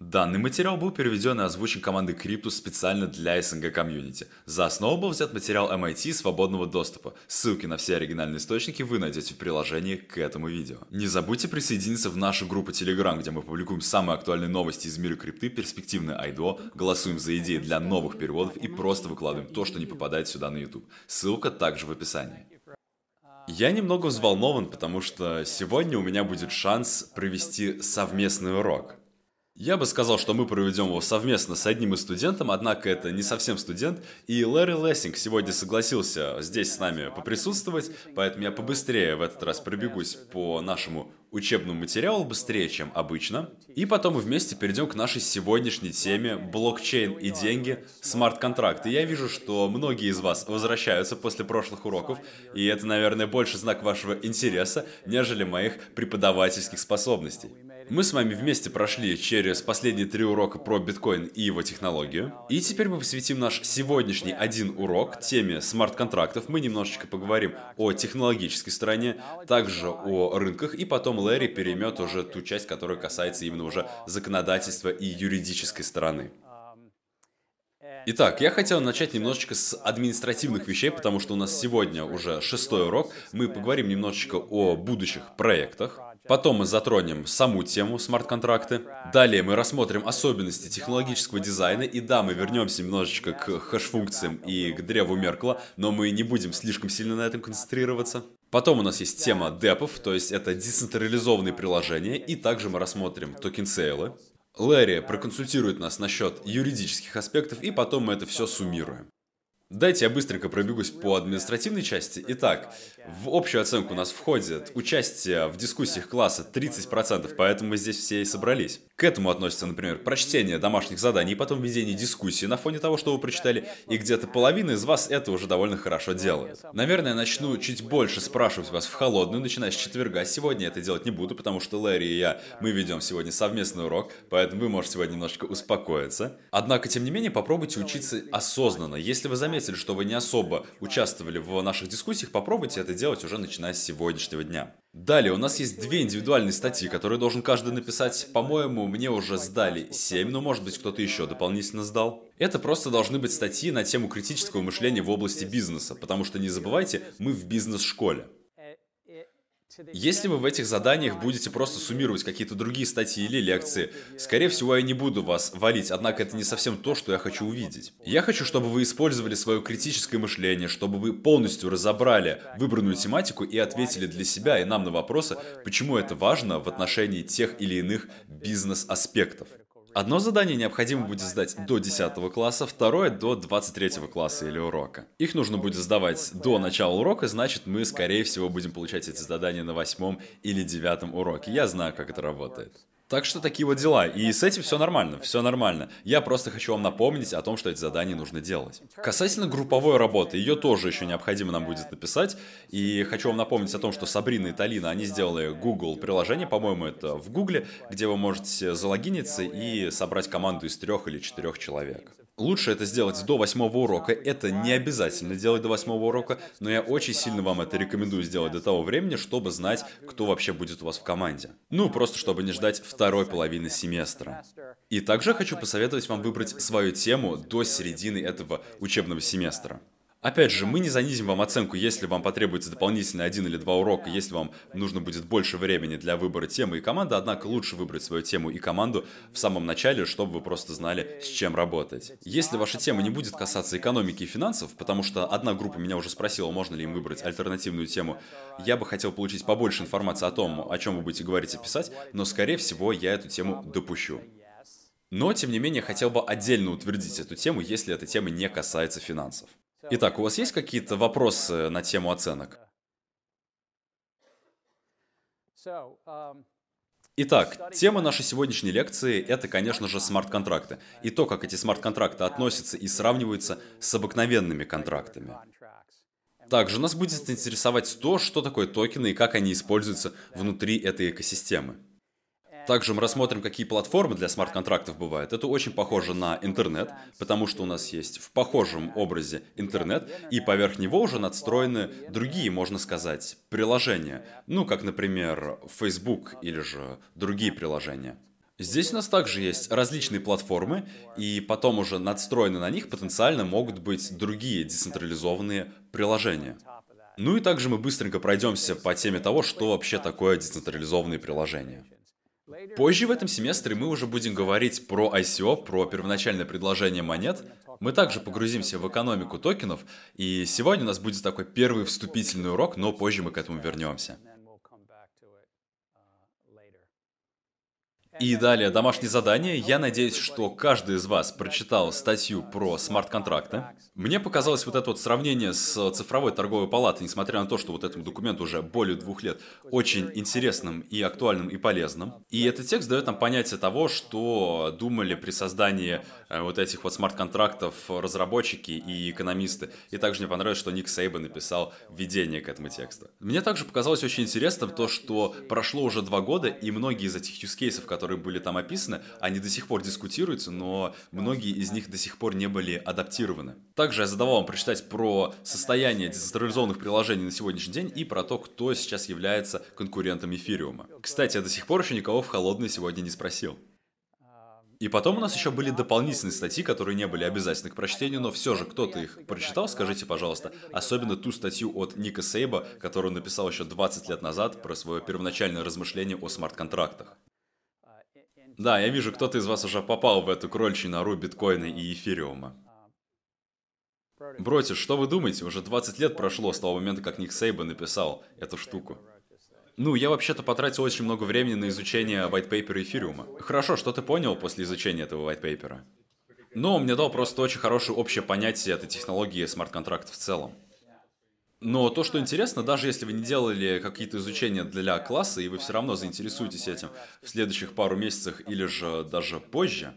Данный материал был переведен и озвучен командой Cryptus специально для СНГ комьюнити. За основу был взят материал MIT свободного доступа. Ссылки на все оригинальные источники вы найдете в приложении к этому видео. Не забудьте присоединиться в нашу группу Telegram, где мы публикуем самые актуальные новости из мира крипты, перспективные айдо, голосуем за идеи для новых переводов и просто выкладываем то, что не попадает сюда на YouTube. Ссылка также в описании. Я немного взволнован, потому что сегодня у меня будет шанс провести совместный урок. Я бы сказал, что мы проведем его совместно с одним из студентов, однако это не совсем студент, и Лэри Лессинг сегодня согласился здесь с нами поприсутствовать, поэтому я побыстрее в этот раз пробегусь по нашему учебному материалу быстрее, чем обычно. И потом мы вместе перейдем к нашей сегодняшней теме блокчейн и деньги, смарт-контракты. Я вижу, что многие из вас возвращаются после прошлых уроков, и это, наверное, больше знак вашего интереса, нежели моих преподавательских способностей. Мы с вами вместе прошли через последние три урока про биткоин и его технологию. И теперь мы посвятим наш сегодняшний один урок теме смарт-контрактов. Мы немножечко поговорим о технологической стороне, также о рынках, и потом Лэри переймет уже ту часть, которая касается именно уже законодательства и юридической стороны. Итак, я хотел начать немножечко с административных вещей, потому что у нас сегодня уже шестой урок. Мы поговорим немножечко о будущих проектах. Потом мы затронем саму тему смарт-контракты. Далее мы рассмотрим особенности технологического дизайна. И да, мы вернемся немножечко к хэш-функциям и к древу Меркла, но мы не будем слишком сильно на этом концентрироваться. Потом у нас есть тема dApp ов, то есть это децентрализованные приложения. И также мы рассмотрим токен-сейлы. Лэри проконсультирует нас насчет юридических аспектов, и потом мы это все суммируем. Дайте я быстренько пробегусь по административной части. Итак, в общую оценку у нас входит участие в дискуссиях класса 30%, поэтому мы здесь все и собрались. К этому относится, например, прочтение домашних заданий потом ведение дискуссии на фоне того, что вы прочитали, и где-то половина из вас это уже довольно хорошо делает. Наверное, я начну чуть больше спрашивать вас в холодную, начиная с четверга. Сегодня это делать не буду, потому что Лэри и я, мы ведем сегодня совместный урок, поэтому вы можете сегодня немножко успокоиться. Однако, тем не менее, попробуйте учиться осознанно. Если вы заметили, что вы не особо участвовали в наших дискуссиях, попробуйте это делать уже начиная с сегодняшнего дня. Далее у нас есть две индивидуальные статьи, которые должен каждый написать. По-моему, мне уже сдали 7, но может быть кто-то еще дополнительно сдал. Это просто должны быть статьи на тему критического мышления в области бизнеса, потому что не забывайте, мы в бизнес-школе. Если вы в этих заданиях будете просто суммировать какие-то другие статьи или лекции, скорее всего, я не буду вас валить, однако это не совсем то, что я хочу увидеть. Я хочу, чтобы вы использовали свое критическое мышление, чтобы вы полностью разобрали выбранную тематику и ответили для себя и нам на вопросы, почему это важно в отношении тех или иных бизнес-аспектов. Одно задание необходимо будет сдать до 10 класса, второе до 23 класса или урока. Их нужно будет сдавать до начала урока, значит мы, скорее всего, будем получать эти задания на восьмом или девятом уроке. Я знаю, как это работает. Так что такие вот дела. И с этим все нормально, все нормально. Я просто хочу вам напомнить о том, что эти задания нужно делать. Касательно групповой работы, ее тоже еще необходимо нам будет написать. И хочу вам напомнить о том, что Сабрина и Талина, они сделали Google приложение, по-моему, это в Google, где вы можете залогиниться и собрать команду из трех или четырех человек. Лучше это сделать до восьмого урока. Это не обязательно делать до восьмого урока, но я очень сильно вам это рекомендую сделать до того времени, чтобы знать, кто вообще будет у вас в команде. Ну, просто чтобы не ждать второй половины семестра. И также хочу посоветовать вам выбрать свою тему до середины этого учебного семестра. Опять же, мы не занизим вам оценку, если вам потребуется дополнительно один или два урока, если вам нужно будет больше времени для выбора темы и команды, однако лучше выбрать свою тему и команду в самом начале, чтобы вы просто знали, с чем работать. Если ваша тема не будет касаться экономики и финансов, потому что одна группа меня уже спросила, можно ли им выбрать альтернативную тему, я бы хотел получить побольше информации о том, о чем вы будете говорить и писать, но, скорее всего, я эту тему допущу. Но, тем не менее, хотел бы отдельно утвердить эту тему, если эта тема не касается финансов. Итак, у вас есть какие-то вопросы на тему оценок? Итак, тема нашей сегодняшней лекции – это, конечно же, смарт-контракты. И то, как эти смарт-контракты относятся и сравниваются с обыкновенными контрактами. Также нас будет интересовать то, что такое токены и как они используются внутри этой экосистемы. Также мы рассмотрим, какие платформы для смарт-контрактов бывают. Это очень похоже на интернет, потому что у нас есть в похожем образе интернет, и поверх него уже надстроены другие, можно сказать, приложения. Ну, как, например, Facebook или же другие приложения. Здесь у нас также есть различные платформы, и потом уже надстроены на них потенциально могут быть другие децентрализованные приложения. Ну и также мы быстренько пройдемся по теме того, что вообще такое децентрализованные приложения. Позже в этом семестре мы уже будем говорить про ICO, про первоначальное предложение монет. Мы также погрузимся в экономику токенов, и сегодня у нас будет такой первый вступительный урок, но позже мы к этому вернемся. И далее домашнее задание. Я надеюсь, что каждый из вас прочитал статью про смарт-контракты. Мне показалось вот это вот сравнение с цифровой торговой палатой, несмотря на то, что вот этому документу уже более двух лет, очень интересным и актуальным и полезным. И этот текст дает нам понятие того, что думали при создании э, вот этих вот смарт-контрактов разработчики и экономисты. И также мне понравилось, что Ник Сейба написал введение к этому тексту. Мне также показалось очень интересным то, что прошло уже два года, и многие из этих use cases, которые которые были там описаны, они до сих пор дискутируются, но многие из них до сих пор не были адаптированы. Также я задавал вам прочитать про состояние децентрализованных приложений на сегодняшний день и про то, кто сейчас является конкурентом эфириума. Кстати, я до сих пор еще никого в холодной сегодня не спросил. И потом у нас еще были дополнительные статьи, которые не были обязательны к прочтению, но все же кто-то их прочитал, скажите, пожалуйста, особенно ту статью от Ника Сейба, которую он написал еще 20 лет назад про свое первоначальное размышление о смарт-контрактах. Да, я вижу, кто-то из вас уже попал в эту крольчью нору биткоина и эфириума. Бротиш, что вы думаете? Уже 20 лет прошло с того момента, как Ник Сейба написал эту штуку. Ну, я вообще-то потратил очень много времени на изучение white paper эфириума. Хорошо, что ты понял после изучения этого white paper? Но он мне дал просто очень хорошее общее понятие этой технологии смарт-контрактов в целом. Но то, что интересно, даже если вы не делали какие-то изучения для класса, и вы все равно заинтересуетесь этим в следующих пару месяцах или же даже позже,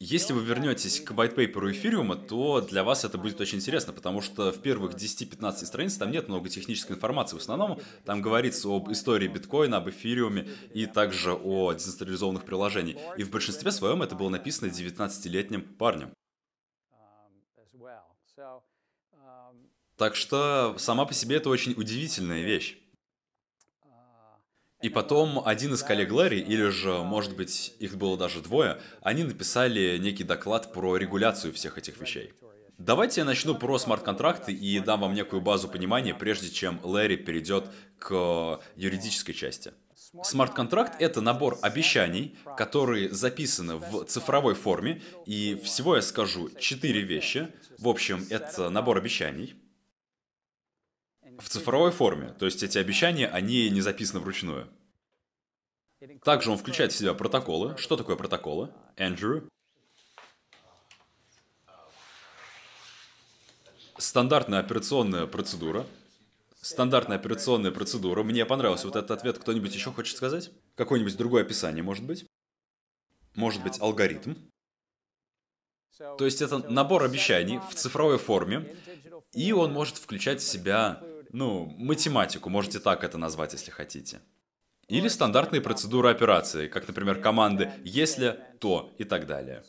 если вы вернетесь к white paper эфириума, то для вас это будет очень интересно, потому что в первых 10-15 страницах там нет много технической информации. В основном там говорится об истории биткоина, об эфириуме и также о децентрализованных приложениях. И в большинстве своем это было написано 19-летним парнем. Так что сама по себе это очень удивительная вещь. И потом один из коллег Лэри, или же, может быть, их было даже двое, они написали некий доклад про регуляцию всех этих вещей. Давайте я начну про смарт-контракты и дам вам некую базу понимания, прежде чем Лэри перейдет к юридической части. Смарт-контракт — это набор обещаний, которые записаны в цифровой форме, и всего я скажу четыре вещи. В общем, это набор обещаний — в цифровой форме, то есть эти обещания, они не записаны вручную. Также он включает в себя протоколы. Что такое протоколы? Эндрю. Стандартная операционная процедура. Стандартная операционная процедура. Мне понравился вот этот ответ. Кто-нибудь еще хочет сказать? Какое-нибудь другое описание, может быть? Может быть, алгоритм? То есть это набор обещаний в цифровой форме, и он может включать в себя ну, математику, можете так это назвать, если хотите. Или стандартные процедуры операции, как, например, команды «если», «то» и так далее.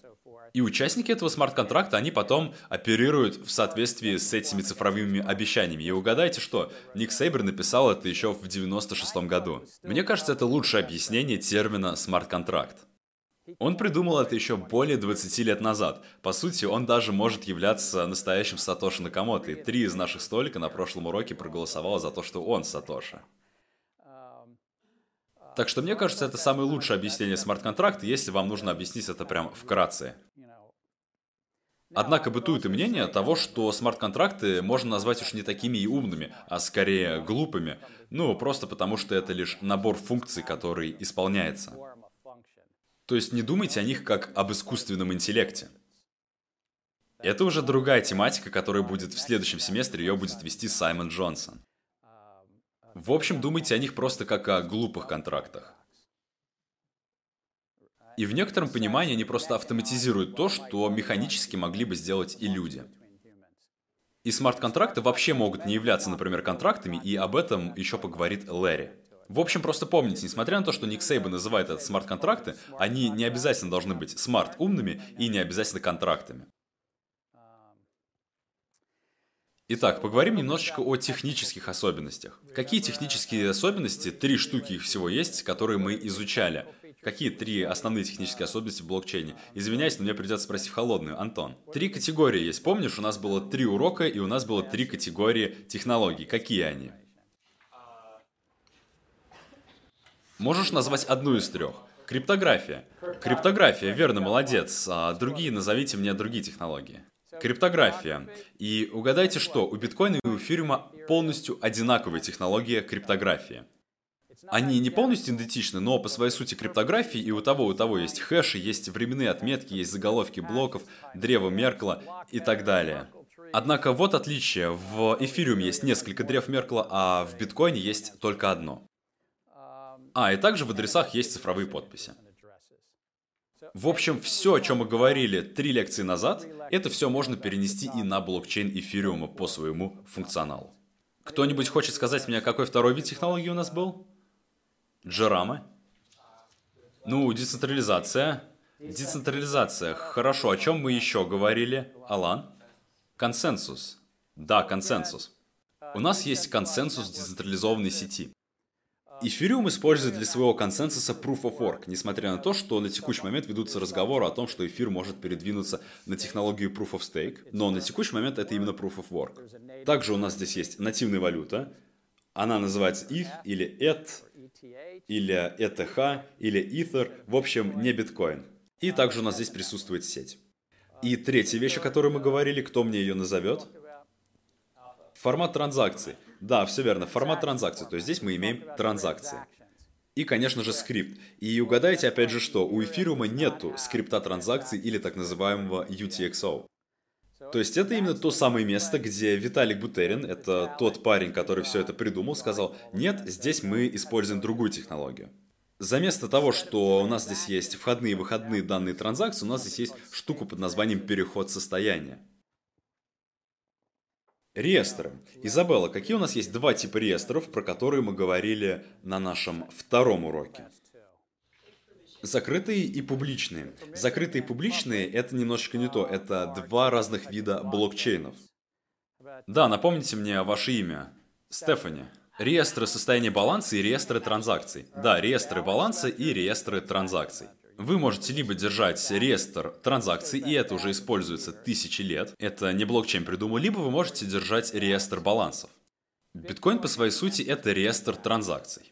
И участники этого смарт-контракта, они потом оперируют в соответствии с этими цифровыми обещаниями. И угадайте что, Ник Сейбер написал это еще в 96 году. Мне кажется, это лучшее объяснение термина смарт-контракт. Он придумал это еще более 20 лет назад. По сути, он даже может являться настоящим Сатоши Накамото. И три из наших столика на прошлом уроке проголосовало за то, что он Сатоши. Так что мне кажется, это самое лучшее объяснение смарт-контракта, если вам нужно объяснить это прям вкратце. Однако бытует и мнение того, что смарт-контракты можно назвать уж не такими и умными, а скорее глупыми. Ну, просто потому что это лишь набор функций, который исполняется. То есть не думайте о них как об искусственном интеллекте. Это уже другая тематика, которая будет в следующем семестре, ее будет вести Саймон Джонсон. В общем, думайте о них просто как о глупых контрактах. И в некотором понимании они просто автоматизируют то, что механически могли бы сделать и люди. И смарт-контракты вообще могут не являться, например, контрактами, и об этом еще поговорит Лэри. В общем, просто помните, несмотря на то, что Ник Сейба называет это смарт-контракты, они не обязательно должны быть смарт-умными и не обязательно контрактами. Итак, поговорим немножечко о технических особенностях. Какие технические особенности, три штуки их всего есть, которые мы изучали? Какие три основные технические особенности в блокчейне? Извиняюсь, но мне придется спросить в холодную. Антон. Три категории есть. Помнишь, у нас было три урока, и у нас было три категории технологий. Какие они? Можешь назвать одну из трех? Криптография. Криптография, верно, молодец. А другие назовите мне другие технологии. Криптография. И угадайте что, у биткоина и у эфириума полностью одинаковая технология криптографии. Они не полностью идентичны, но по своей сути криптографии и у того, у того есть хэши, есть временные отметки, есть заголовки блоков, древо Меркла и так далее. Однако вот отличие. В эфириуме есть несколько древ Меркла, а в биткоине есть только одно. А, и также в адресах есть цифровые подписи. В общем, все, о чем мы говорили три лекции назад, это все можно перенести и на блокчейн эфириума по своему функционалу. Кто-нибудь хочет сказать мне, какой второй вид технологии у нас был? Джерама? Ну, децентрализация. Децентрализация. Хорошо, о чем мы еще говорили? Алан? Консенсус. Да, консенсус. У нас есть консенсус децентрализованной сети. Эфириум использует для своего консенсуса Proof of Work, несмотря на то, что на текущий момент ведутся разговоры о том, что эфир может передвинуться на технологию Proof of Stake, но на текущий момент это именно Proof of Work. Также у нас здесь есть нативная валюта, она называется ETH или ETH, или ETH, или Ether, в общем, не биткоин. И также у нас здесь присутствует сеть. И третья вещь, о которой мы говорили, кто мне ее назовет? Формат транзакций. Да, все верно, формат транзакции. То есть здесь мы имеем транзакции. И, конечно же, скрипт. И угадайте, опять же, что у эфириума нету скрипта транзакций или так называемого UTXO. То есть это именно то самое место, где Виталик Бутерин, это тот парень, который все это придумал, сказал, нет, здесь мы используем другую технологию. Заместо того, что у нас здесь есть входные и выходные данные транзакции, у нас здесь есть штука под названием переход состояния. Реестры. Изабелла, какие у нас есть два типа реестров, про которые мы говорили на нашем втором уроке? Закрытые и публичные. Закрытые и публичные – это немножечко не то. Это два разных вида блокчейнов. Да, напомните мне ваше имя. Стефани. Реестры состояния баланса и реестры транзакций. Да, реестры баланса и реестры транзакций. Вы можете либо держать реестр транзакций, и это уже используется тысячи лет, это не блокчейн придумал, либо вы можете держать реестр балансов. Биткоин по своей сути это реестр транзакций.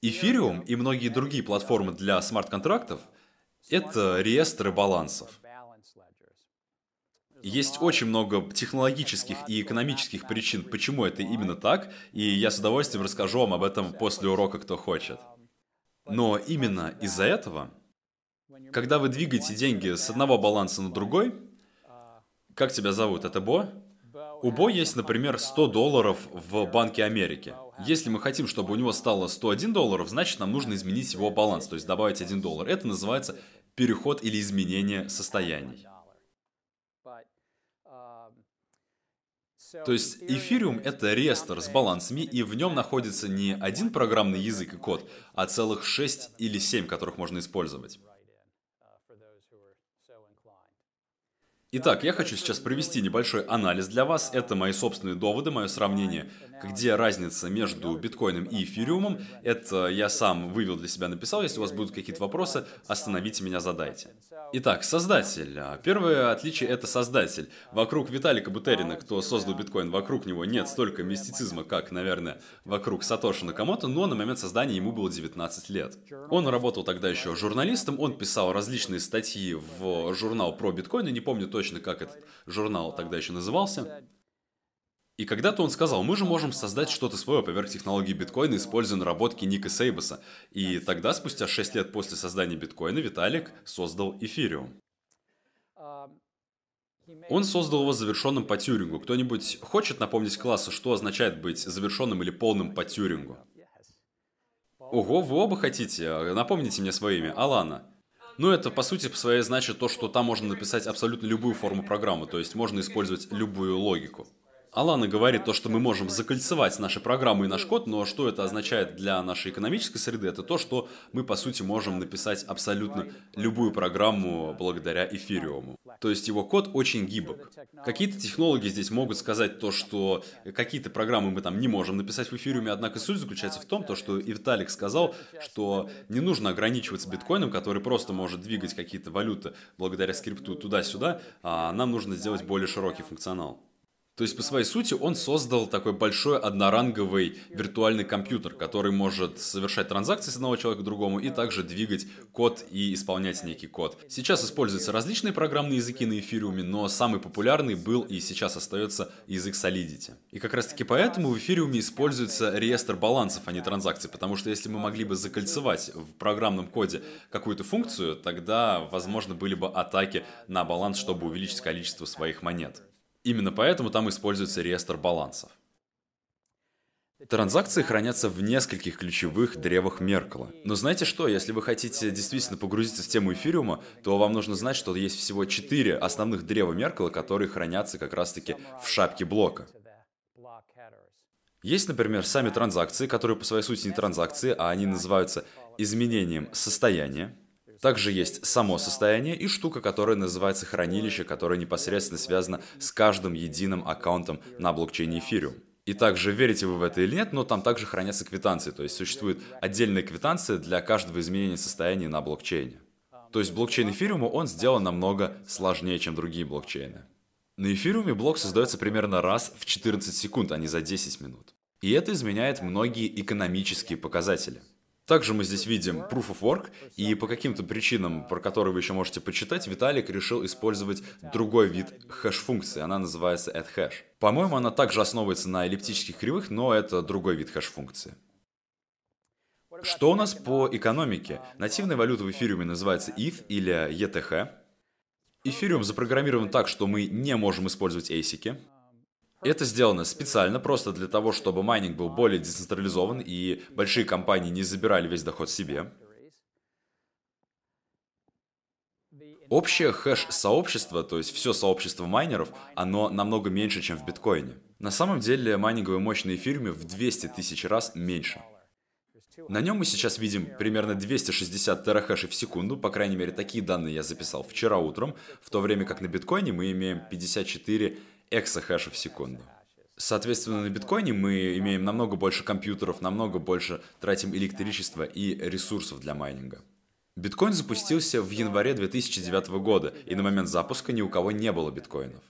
Эфириум и многие другие платформы для смарт-контрактов — это реестры балансов. Есть очень много технологических и экономических причин, почему это именно так, и я с удовольствием расскажу вам об этом после урока, кто хочет. Но именно из-за этого, когда вы двигаете деньги с одного баланса на другой, как тебя зовут? Это Бо? У Бо есть, например, 100 долларов в Банке Америки. Если мы хотим, чтобы у него стало 101 долларов, значит нам нужно изменить его баланс, то есть добавить 1 доллар. Это называется переход или изменение состояний. То есть эфириум — это реестр с балансами, и в нем находится не один программный язык и код, а целых шесть или семь, которых можно использовать. Итак, я хочу сейчас провести небольшой анализ для вас. Это мои собственные доводы, мое сравнение, где разница между биткоином и эфириумом. Это я сам вывел для себя, написал. Если у вас будут какие-то вопросы, остановите меня, задайте. Итак, создатель. Первое отличие – это создатель. Вокруг Виталика Бутерина, кто создал биткоин, вокруг него нет столько мистицизма, как, наверное, вокруг Сатоши Накамото, но на момент создания ему было 19 лет. Он работал тогда еще журналистом, он писал различные статьи в журнал про биткоин, не помню точно, как этот журнал тогда еще назывался. И когда-то он сказал, мы же можем создать что-то свое поверх технологии биткоина, используя наработки Ника Сейбаса. И тогда, спустя 6 лет после создания биткоина, Виталик создал эфириум. Он создал его завершенным по Тюрингу. Кто-нибудь хочет напомнить классу, что означает быть завершенным или полным по Тюрингу? Ого, вы оба хотите? Напомните мне свое имя. Алана. Ну, это, по сути, по своей значит то, что там можно написать абсолютно любую форму программы, то есть можно использовать любую логику. Алана говорит то, что мы можем закольцевать наши программы и наш код, но что это означает для нашей экономической среды, это то, что мы, по сути, можем написать абсолютно любую программу благодаря эфириуму. То есть его код очень гибок. Какие-то технологии здесь могут сказать то, что какие-то программы мы там не можем написать в эфириуме, однако суть заключается в том, то, что и Виталик сказал, что не нужно ограничиваться биткоином, который просто может двигать какие-то валюты благодаря скрипту туда-сюда, а нам нужно сделать более широкий функционал. То есть, по своей сути, он создал такой большой одноранговый виртуальный компьютер, который может совершать транзакции с одного человека к другому и также двигать код и исполнять некий код. Сейчас используются различные программные языки на эфириуме, но самый популярный был и сейчас остается язык Solidity. И как раз таки поэтому в эфириуме используется реестр балансов, а не транзакций, потому что если мы могли бы закольцевать в программном коде какую-то функцию, тогда, возможно, были бы атаки на баланс, чтобы увеличить количество своих монет. Именно поэтому там используется реестр балансов. Транзакции хранятся в нескольких ключевых древах Меркала. Но знаете что, если вы хотите действительно погрузиться в тему эфириума, то вам нужно знать, что есть всего четыре основных древа Меркала, которые хранятся как раз-таки в шапке блока. Есть, например, сами транзакции, которые по своей сути не транзакции, а они называются изменением состояния. Также есть само состояние и штука, которая называется хранилище, которое непосредственно связано с каждым единым аккаунтом на блокчейне Ethereum. И также верите вы в это или нет, но там также хранятся квитанции, то есть существует отдельная квитанция для каждого изменения состояния на блокчейне. То есть блокчейн эфириума, он сделан намного сложнее, чем другие блокчейны. На эфириуме блок создается примерно раз в 14 секунд, а не за 10 минут. И это изменяет многие экономические показатели – также мы здесь видим Proof of Work, и по каким-то причинам, про которые вы еще можете почитать, Виталик решил использовать другой вид хэш-функции, она называется addHash. По-моему, она также основывается на эллиптических кривых, но это другой вид хэш-функции. Что у нас по экономике? Нативная валюта в эфириуме называется ETH или ETH. Эфириум запрограммирован так, что мы не можем использовать ASIC. Это сделано специально просто для того, чтобы майнинг был более децентрализован и большие компании не забирали весь доход себе. Общее хэш-сообщество, то есть все сообщество майнеров, оно намного меньше, чем в биткоине. На самом деле майнинговая мощь на в 200 тысяч раз меньше. На нем мы сейчас видим примерно 260 терахэшей в секунду, по крайней мере такие данные я записал вчера утром, в то время как на биткоине мы имеем 54 эксахэша в секунду. Соответственно, на биткоине мы имеем намного больше компьютеров, намного больше тратим электричества и ресурсов для майнинга. Биткоин запустился в январе 2009 года, и на момент запуска ни у кого не было биткоинов.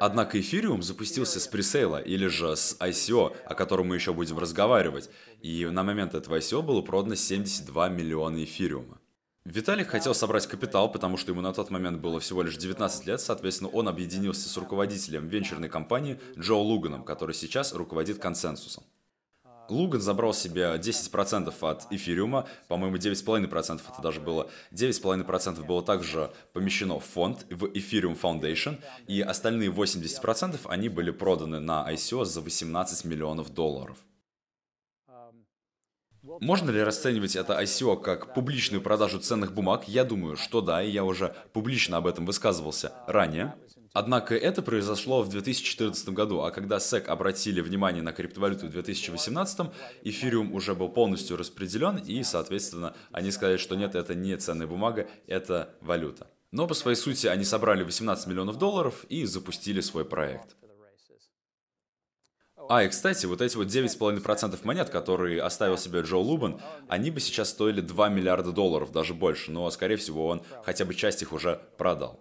Однако эфириум запустился с пресейла или же с ICO, о котором мы еще будем разговаривать, и на момент этого ICO было продано 72 миллиона эфириума. Виталик хотел собрать капитал, потому что ему на тот момент было всего лишь 19 лет, соответственно, он объединился с руководителем венчурной компании Джо Луганом, который сейчас руководит консенсусом. Луган забрал себе 10% от эфириума, по-моему, 9,5% это даже было. 9,5% было также помещено в фонд, в Ethereum Foundation, и остальные 80% они были проданы на ICO за 18 миллионов долларов. Можно ли расценивать это ICO как публичную продажу ценных бумаг? Я думаю, что да, и я уже публично об этом высказывался ранее. Однако это произошло в 2014 году, а когда SEC обратили внимание на криптовалюту в 2018, эфириум уже был полностью распределен, и, соответственно, они сказали, что нет, это не ценная бумага, это валюта. Но по своей сути они собрали 18 миллионов долларов и запустили свой проект. А, и кстати, вот эти вот 9,5% монет, которые оставил себе Джо Лубан, они бы сейчас стоили 2 миллиарда долларов, даже больше, но, скорее всего, он хотя бы часть их уже продал.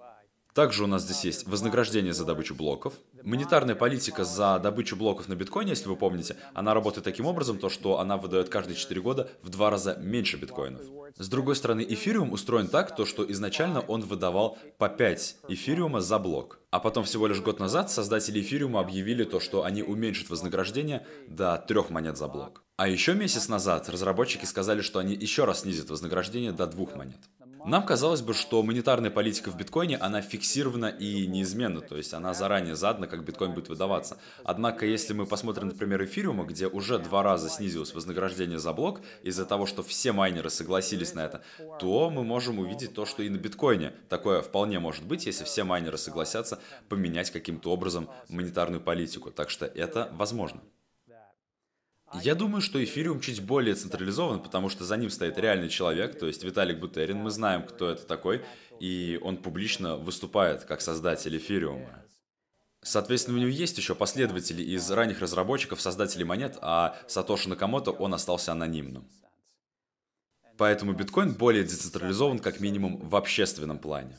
Также у нас здесь есть вознаграждение за добычу блоков. Монетарная политика за добычу блоков на биткоине, если вы помните, она работает таким образом, то что она выдает каждые 4 года в два раза меньше биткоинов. С другой стороны, эфириум устроен так, то что изначально он выдавал по 5 эфириума за блок. А потом всего лишь год назад создатели эфириума объявили то, что они уменьшат вознаграждение до 3 монет за блок. А еще месяц назад разработчики сказали, что они еще раз снизят вознаграждение до 2 монет. Нам казалось бы, что монетарная политика в биткоине, она фиксирована и неизменна, то есть она заранее задана, как биткоин будет выдаваться. Однако, если мы посмотрим, например, эфириума, где уже два раза снизилось вознаграждение за блок из-за того, что все майнеры согласились на это, то мы можем увидеть то, что и на биткоине такое вполне может быть, если все майнеры согласятся поменять каким-то образом монетарную политику. Так что это возможно. Я думаю, что эфириум чуть более централизован, потому что за ним стоит реальный человек, то есть Виталик Бутерин. Мы знаем, кто это такой, и он публично выступает как создатель эфириума. Соответственно, у него есть еще последователи из ранних разработчиков, создателей монет, а Сатоши Накамото, он остался анонимным. Поэтому биткоин более децентрализован как минимум в общественном плане.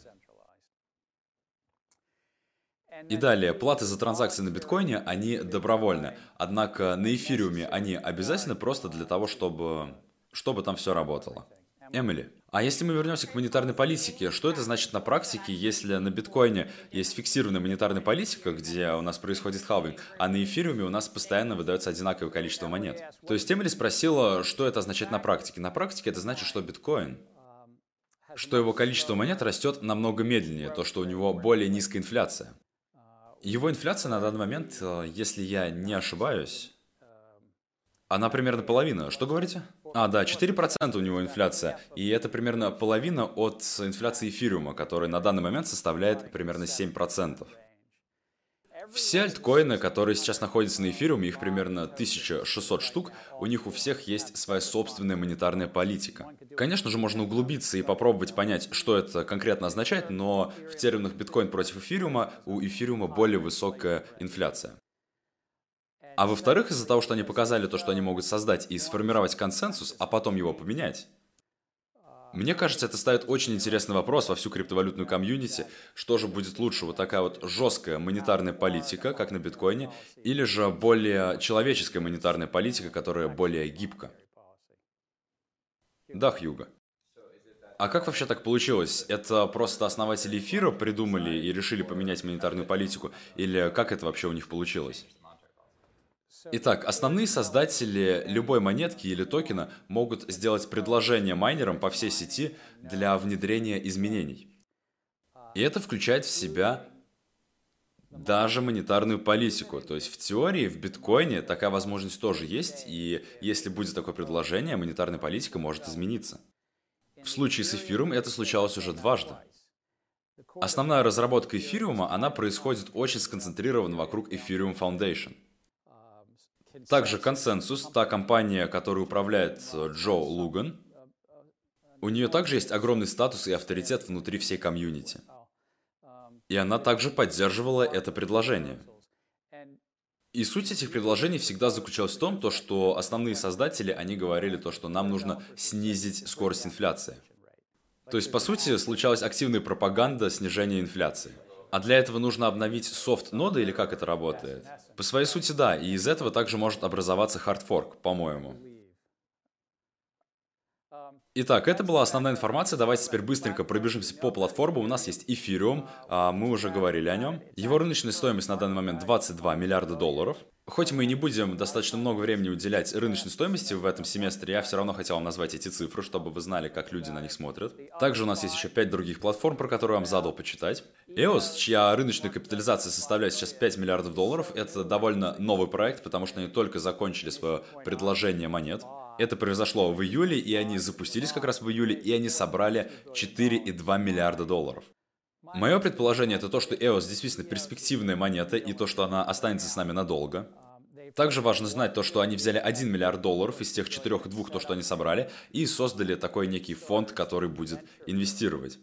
И далее, платы за транзакции на биткоине, они добровольны. Однако на эфириуме они обязательно просто для того, чтобы, чтобы там все работало. Эмили, а если мы вернемся к монетарной политике, что это значит на практике, если на биткоине есть фиксированная монетарная политика, где у нас происходит халвинг, а на эфириуме у нас постоянно выдается одинаковое количество монет? То есть Эмили спросила, что это означает на практике. На практике это значит, что биткоин что его количество монет растет намного медленнее, то, что у него более низкая инфляция. Его инфляция на данный момент, э, если я не ошибаюсь, она примерно половина. Что говорите? А, да, 4% у него инфляция. И это примерно половина от инфляции эфириума, которая на данный момент составляет примерно 7%. Все альткоины, которые сейчас находятся на эфириуме, их примерно 1600 штук, у них у всех есть своя собственная монетарная политика. Конечно же, можно углубиться и попробовать понять, что это конкретно означает, но в терминах биткоин против эфириума у эфириума более высокая инфляция. А во-вторых, из-за того, что они показали то, что они могут создать и сформировать консенсус, а потом его поменять, мне кажется, это ставит очень интересный вопрос во всю криптовалютную комьюнити. Что же будет лучше, вот такая вот жесткая монетарная политика, как на биткоине, или же более человеческая монетарная политика, которая более гибка? Да, Хьюга. А как вообще так получилось? Это просто основатели эфира придумали и решили поменять монетарную политику? Или как это вообще у них получилось? Итак, основные создатели любой монетки или токена могут сделать предложение майнерам по всей сети для внедрения изменений. И это включает в себя даже монетарную политику. То есть в теории, в биткоине такая возможность тоже есть, и если будет такое предложение, монетарная политика может измениться. В случае с эфиром это случалось уже дважды. Основная разработка эфириума, она происходит очень сконцентрированно вокруг Ethereum Foundation – также консенсус, та компания, которая управляет э, Джо Луган, у нее также есть огромный статус и авторитет внутри всей комьюнити. И она также поддерживала это предложение. И суть этих предложений всегда заключалась в том, то, что основные создатели, они говорили то, что нам нужно снизить скорость инфляции. То есть, по сути, случалась активная пропаганда снижения инфляции. А для этого нужно обновить софт-ноды или как это работает? По своей сути, да, и из этого также может образоваться хардфорк, по-моему. Итак, это была основная информация. Давайте теперь быстренько пробежимся по платформам. У нас есть Ethereum, а, мы уже говорили о нем. Его рыночная стоимость на данный момент 22 миллиарда долларов. Хоть мы и не будем достаточно много времени уделять рыночной стоимости в этом семестре, я все равно хотел вам назвать эти цифры, чтобы вы знали, как люди на них смотрят. Также у нас есть еще 5 других платформ, про которые я вам задал почитать. EOS, чья рыночная капитализация составляет сейчас 5 миллиардов долларов, это довольно новый проект, потому что они только закончили свое предложение монет. Это произошло в июле, и они запустились как раз в июле, и они собрали 4,2 миллиарда долларов. Мое предположение это то, что EOS действительно перспективная монета, и то, что она останется с нами надолго. Также важно знать то, что они взяли 1 миллиард долларов из тех 4,2, то, что они собрали, и создали такой некий фонд, который будет инвестировать.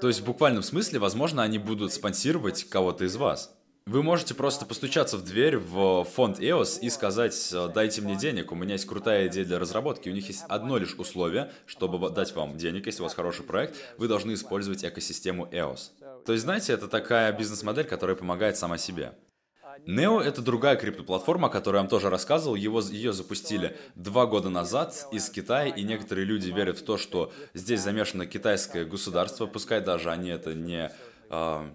То есть в буквальном смысле, возможно, они будут спонсировать кого-то из вас. Вы можете просто постучаться в дверь в фонд EOS и сказать, дайте мне денег, у меня есть крутая идея для разработки. У них есть одно лишь условие, чтобы дать вам денег, если у вас хороший проект, вы должны использовать экосистему EOS. То есть, знаете, это такая бизнес-модель, которая помогает сама себе. Neo — это другая криптоплатформа, о которой я вам тоже рассказывал. Его, ее запустили два года назад из Китая, и некоторые люди верят в то, что здесь замешано китайское государство, пускай даже они это не э,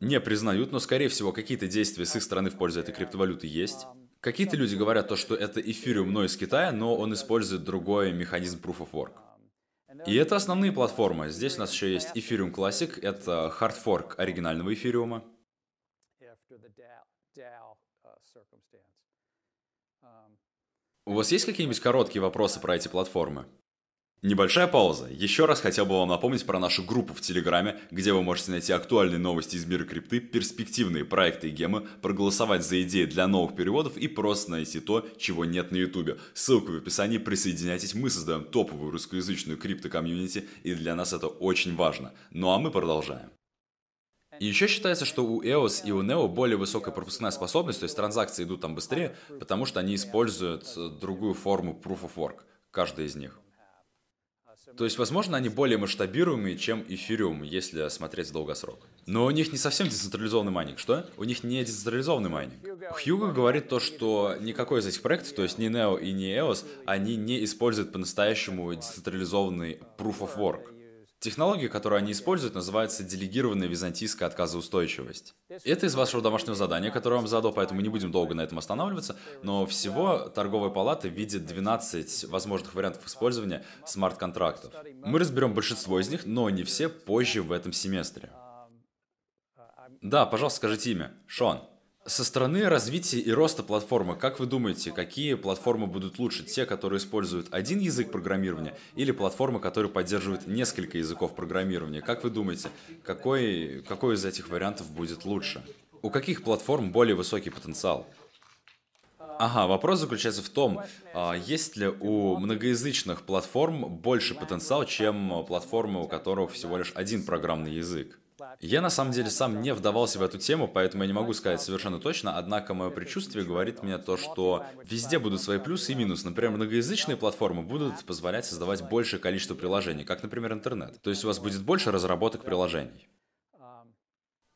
не признают, но, скорее всего, какие-то действия с их стороны в пользу этой криптовалюты есть. Какие-то люди говорят то, что это эфириум, но из Китая, но он использует другой механизм Proof of Work. И это основные платформы. Здесь у нас еще есть Ethereum Classic, это хардфорк оригинального эфириума. У вас есть какие-нибудь короткие вопросы про эти платформы? Небольшая пауза. Еще раз хотел бы вам напомнить про нашу группу в Телеграме, где вы можете найти актуальные новости из мира крипты, перспективные проекты и гемы, проголосовать за идеи для новых переводов и просто найти то, чего нет на Ютубе. Ссылка в описании, присоединяйтесь, мы создаем топовую русскоязычную крипто-комьюнити, и для нас это очень важно. Ну а мы продолжаем. И еще считается, что у EOS и у NEO более высокая пропускная способность, то есть транзакции идут там быстрее, потому что они используют другую форму Proof of Work, каждая из них. То есть, возможно, они более масштабируемые, чем Ethereum, если смотреть в долгосрок. Но у них не совсем децентрализованный майнинг. Что? У них не децентрализованный майнинг. Хьюго говорит то, что никакой из этих проектов, то есть ни Neo и ни EOS, они не используют по-настоящему децентрализованный Proof of Work. Технология, которую они используют, называется делегированная византийская отказоустойчивость. Это из вашего домашнего задания, которое вам задал, поэтому не будем долго на этом останавливаться, но всего торговая палата видит 12 возможных вариантов использования смарт-контрактов. Мы разберем большинство из них, но не все позже в этом семестре. Да, пожалуйста, скажите имя. Шон. Со стороны развития и роста платформы, как вы думаете, какие платформы будут лучше? Те, которые используют один язык программирования или платформы, которые поддерживают несколько языков программирования? Как вы думаете, какой, какой из этих вариантов будет лучше? У каких платформ более высокий потенциал? Ага, вопрос заключается в том, а, есть ли у многоязычных платформ больше потенциал, чем платформы, у которых всего лишь один программный язык. Я на самом деле сам не вдавался в эту тему, поэтому я не могу сказать совершенно точно, однако мое предчувствие говорит мне то, что везде будут свои плюсы и минусы. Например, многоязычные платформы будут позволять создавать большее количество приложений, как, например, интернет. То есть у вас будет больше разработок приложений.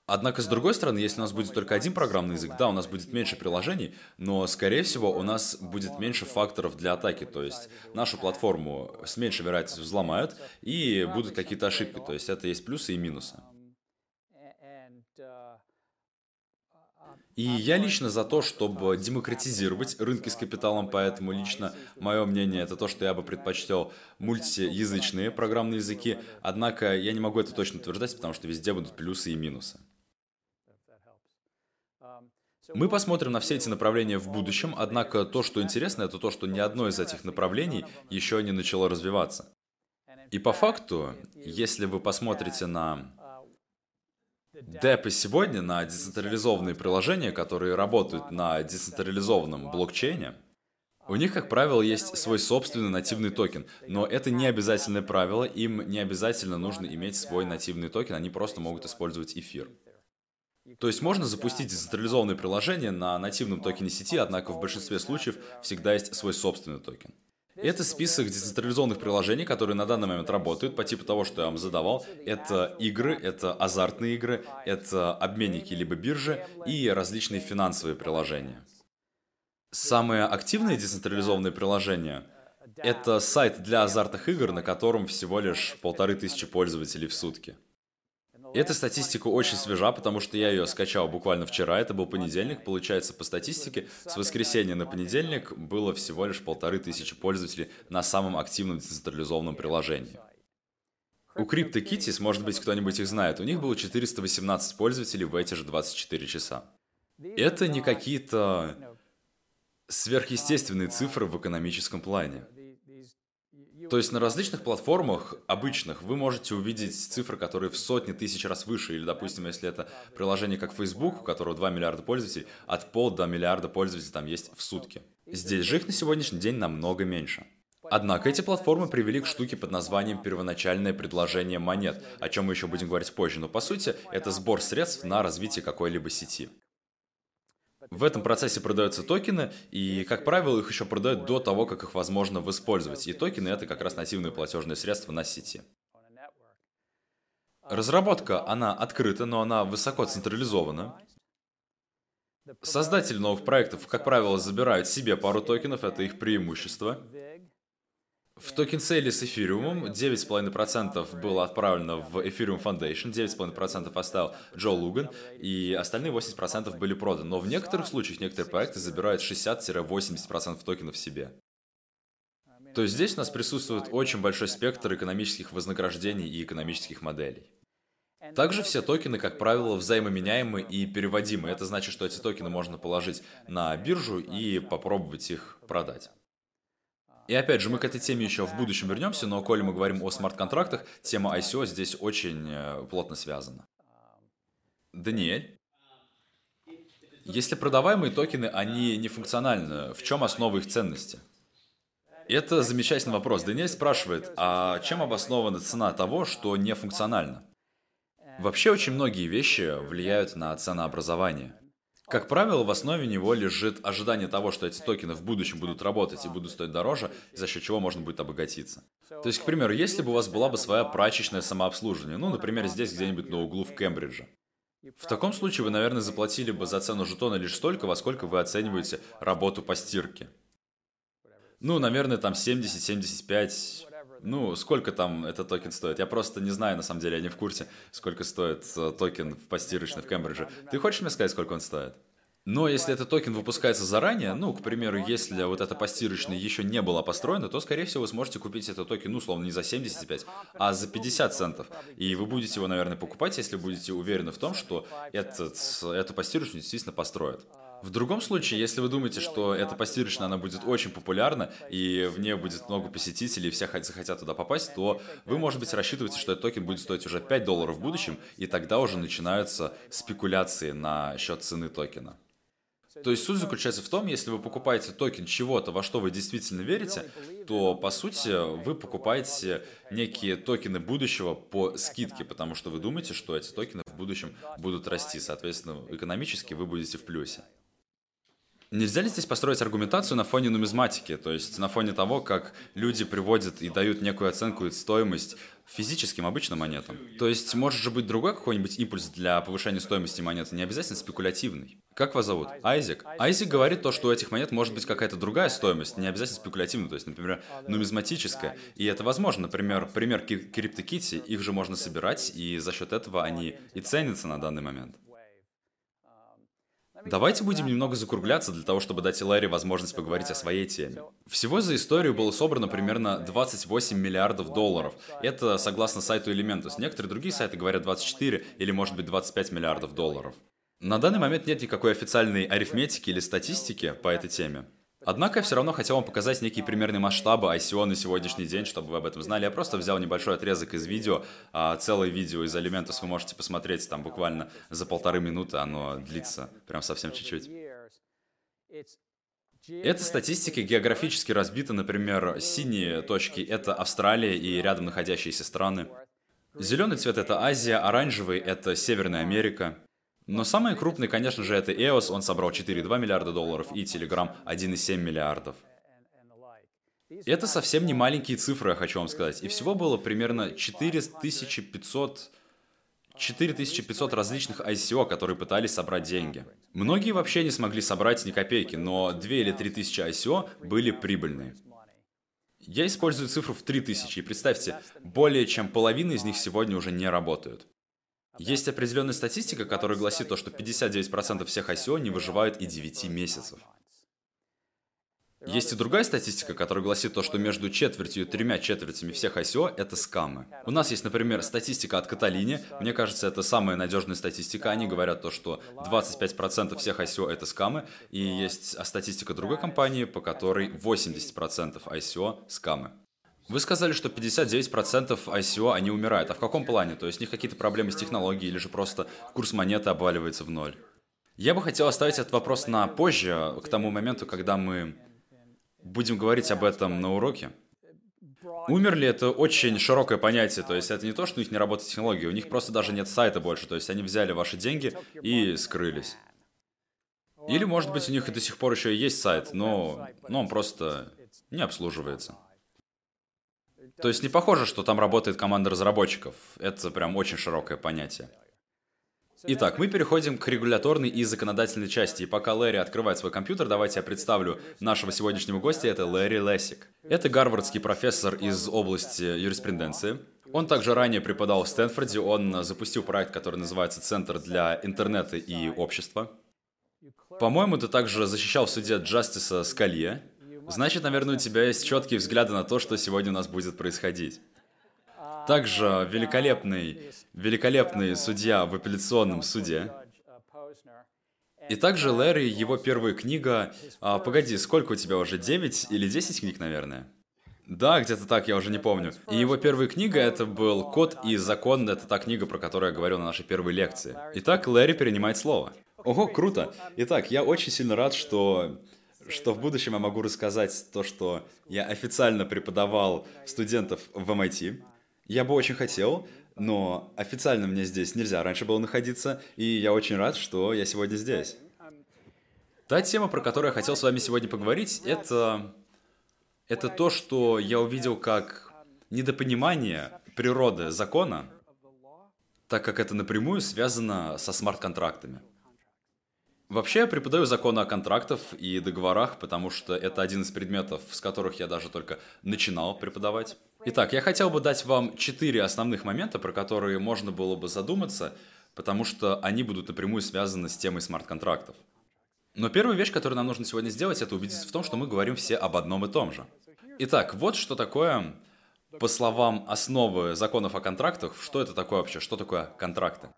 Однако, с другой стороны, если у нас будет только один программный язык, да, у нас будет меньше приложений, но, скорее всего, у нас будет меньше факторов для атаки, то есть нашу платформу с меньшей вероятностью взломают, и будут какие-то ошибки, то есть это есть плюсы и минусы. И я лично за то, чтобы демократизировать рынки с капиталом, поэтому лично мое мнение это то, что я бы предпочтел мультиязычные программные языки, однако я не могу это точно утверждать, потому что везде будут плюсы и минусы. Мы посмотрим на все эти направления в будущем, однако то, что интересно, это то, что ни одно из этих направлений еще не начало развиваться. И по факту, если вы посмотрите на dApp ы сегодня на децентрализованные приложения, которые работают на децентрализованном блокчейне, у них, как правило, есть свой собственный нативный токен, но это не обязательное правило, им не обязательно нужно иметь свой нативный токен, они просто могут использовать эфир. То есть можно запустить децентрализованное приложение на нативном токене сети, однако в большинстве случаев всегда есть свой собственный токен. Это список децентрализованных приложений, которые на данный момент работают, по типу того, что я вам задавал. Это игры, это азартные игры, это обменники либо биржи и различные финансовые приложения. Самые активные децентрализованные приложения – это сайт для азартных игр, на котором всего лишь полторы тысячи пользователей в сутки. Эта статистика очень свежа, потому что я ее скачал буквально вчера, это был понедельник, получается, по статистике, с воскресенья на понедельник было всего лишь полторы тысячи пользователей на самом активном децентрализованном приложении. У CryptoKitties, может быть, кто-нибудь их знает, у них было 418 пользователей в эти же 24 часа. Это не какие-то сверхъестественные цифры в экономическом плане. То есть на различных платформах обычных вы можете увидеть цифры, которые в сотни тысяч раз выше. Или, допустим, если это приложение как Facebook, у которого 2 миллиарда пользователей, от пол до миллиарда пользователей там есть в сутки. Здесь же их на сегодняшний день намного меньше. Однако эти платформы привели к штуке под названием первоначальное предложение монет, о чем мы еще будем говорить позже, но по сути это сбор средств на развитие какой-либо сети. В этом процессе продаются токены, и, как правило, их еще продают до того, как их возможно использовать. И токены — это как раз нативные платежные средства на сети. Разработка, она открыта, но она высоко централизована. Создатели новых проектов, как правило, забирают себе пару токенов, это их преимущество. В токен сейле с эфириумом 9,5% было отправлено в Ethereum Foundation, 9,5% оставил Джо Луган, и остальные 80% были проданы. Но в некоторых случаях некоторые проекты забирают 60-80% токенов себе. То есть здесь у нас присутствует очень большой спектр экономических вознаграждений и экономических моделей. Также все токены, как правило, взаимоменяемы и переводимы. Это значит, что эти токены можно положить на биржу и попробовать их продать. И опять же, мы к этой теме еще в будущем вернемся, но коли мы говорим о смарт-контрактах, тема ICO здесь очень э, плотно связана. Даниэль? Если продаваемые токены, они не функциональны, в чем основа их ценности? Это замечательный вопрос. Даниэль спрашивает, а чем обоснована цена того, что не функционально? Вообще очень многие вещи влияют на ценообразование. Как правило, в основе него лежит ожидание того, что эти токены в будущем будут работать и будут стоить дороже, за счет чего можно будет обогатиться. То есть, к примеру, если бы у вас была бы своя прачечная самообслуживание, ну, например, здесь где-нибудь на углу в Кембридже, в таком случае вы, наверное, заплатили бы за цену жетона лишь столько, во сколько вы оцениваете работу по стирке. Ну, наверное, там 70-75 ну, сколько там этот токен стоит? Я просто не знаю, на самом деле, я не в курсе, сколько стоит э, токен в постирочной в Кембридже. Ты хочешь мне сказать, сколько он стоит? Но если этот токен выпускается заранее, ну, к примеру, если вот эта постирочная еще не была построена, то, скорее всего, вы сможете купить этот токен, ну, условно, не за 75, а за 50 центов. И вы будете его, наверное, покупать, если будете уверены в том, что этот, эту постирочную действительно построят. В другом случае, если вы думаете, что эта постирочная, она будет очень популярна, и в нее будет много посетителей, и все захотят туда попасть, то вы, может быть, рассчитываете, что этот токен будет стоить уже 5 долларов в будущем, и тогда уже начинаются спекуляции на счет цены токена. То есть суть заключается в том, если вы покупаете токен чего-то, во что вы действительно верите, то по сути вы покупаете некие токены будущего по скидке, потому что вы думаете, что эти токены в будущем будут расти. Соответственно, экономически вы будете в плюсе. Нельзя ли здесь построить аргументацию на фоне нумизматики, то есть на фоне того, как люди приводят и дают некую оценку и стоимость физическим обычным монетам? То есть может же быть другой какой-нибудь импульс для повышения стоимости монеты, не обязательно спекулятивный. Как вас зовут? Айзек. Айзек говорит то, что у этих монет может быть какая-то другая стоимость, не обязательно спекулятивная, то есть, например, нумизматическая. И это возможно. Например, пример CryptoKitty, их же можно собирать, и за счет этого они и ценятся на данный момент. Давайте будем немного закругляться для того, чтобы дать Лэри возможность поговорить о своей теме. Всего за историю было собрано примерно 28 миллиардов долларов. Это согласно сайту Elementus. Некоторые другие сайты говорят 24 или может быть 25 миллиардов долларов. На данный момент нет никакой официальной арифметики или статистики по этой теме. Однако я все равно хотел вам показать некие примерные масштабы ICO на сегодняшний день, чтобы вы об этом знали. Я просто взял небольшой отрезок из видео, а целое видео из Elementus вы можете посмотреть там буквально за полторы минуты, оно длится прям совсем чуть-чуть. Эта статистика географически разбита, например, синие точки — это Австралия и рядом находящиеся страны. Зеленый цвет — это Азия, оранжевый — это Северная Америка. Но самый крупный, конечно же, это EOS, он собрал 4,2 миллиарда долларов, и Telegram 1,7 миллиардов. Это совсем не маленькие цифры, я хочу вам сказать. И всего было примерно 4500 4500 различных ICO, которые пытались собрать деньги. Многие вообще не смогли собрать ни копейки, но 2 или 3 тысячи ICO были прибыльные. Я использую цифру в 3000, и представьте, более чем половина из них сегодня уже не работают. Есть определенная статистика, которая гласит то, что 59% всех ICO не выживают и 9 месяцев. Есть и другая статистика, которая гласит то, что между четвертью и тремя четвертями всех ICO это скамы. У нас есть, например, статистика от Каталини. Мне кажется, это самая надежная статистика. Они говорят то, что 25% всех ICO это скамы. И есть статистика другой компании, по которой 80% ICO скамы. Вы сказали, что 59% ICO, они умирают. А в каком плане? То есть у них какие-то проблемы с технологией или же просто курс монеты обваливается в ноль? Я бы хотел оставить этот вопрос на позже, к тому моменту, когда мы будем говорить об этом на уроке. Умерли это очень широкое понятие, то есть это не то, что у них не работает технология, у них просто даже нет сайта больше, то есть они взяли ваши деньги и скрылись. Или, может быть, у них и до сих пор еще и есть сайт, но, но он просто не обслуживается. То есть не похоже, что там работает команда разработчиков. Это прям очень широкое понятие. Итак, мы переходим к регуляторной и законодательной части. И пока Лэри открывает свой компьютер, давайте я представлю нашего сегодняшнего гостя. Это Лэри Лессик. Это гарвардский профессор из области юриспруденции. Он также ранее преподал в Стэнфорде. Он запустил проект, который называется «Центр для интернета и общества». По-моему, ты также защищал в суде Джастиса Скалье. Значит, наверное, у тебя есть четкие взгляды на то, что сегодня у нас будет происходить. Также великолепный, великолепный судья в апелляционном суде. И также Лэри, его первая книга... А, погоди, сколько у тебя уже? 9 или 10 книг, наверное? Да, где-то так, я уже не помню. И его первая книга это был «Код и закон». Это та книга, про которую я говорил на нашей первой лекции. Итак, Лэри перенимает слово. Ого, круто. Итак, я очень сильно рад, что что в будущем я могу рассказать то, что я официально преподавал студентов в MIT. Я бы очень хотел, но официально мне здесь нельзя раньше было находиться, и я очень рад, что я сегодня здесь. Та тема, про которую я хотел с вами сегодня поговорить, это это то, что я увидел как недопонимание природы закона, так как это напрямую связано со смарт-контрактами. Вообще я преподаю законы о контрактах и договорах, потому что это один из предметов, с которых я даже только начинал преподавать. Итак, я хотел бы дать вам четыре основных момента, про которые можно было бы задуматься, потому что они будут напрямую связаны с темой смарт-контрактов. Но первая вещь, которую нам нужно сегодня сделать, это убедиться в том, что мы говорим все об одном и том же. Итак, вот что такое, по словам основы законов о контрактах, что это такое вообще, что такое контракты?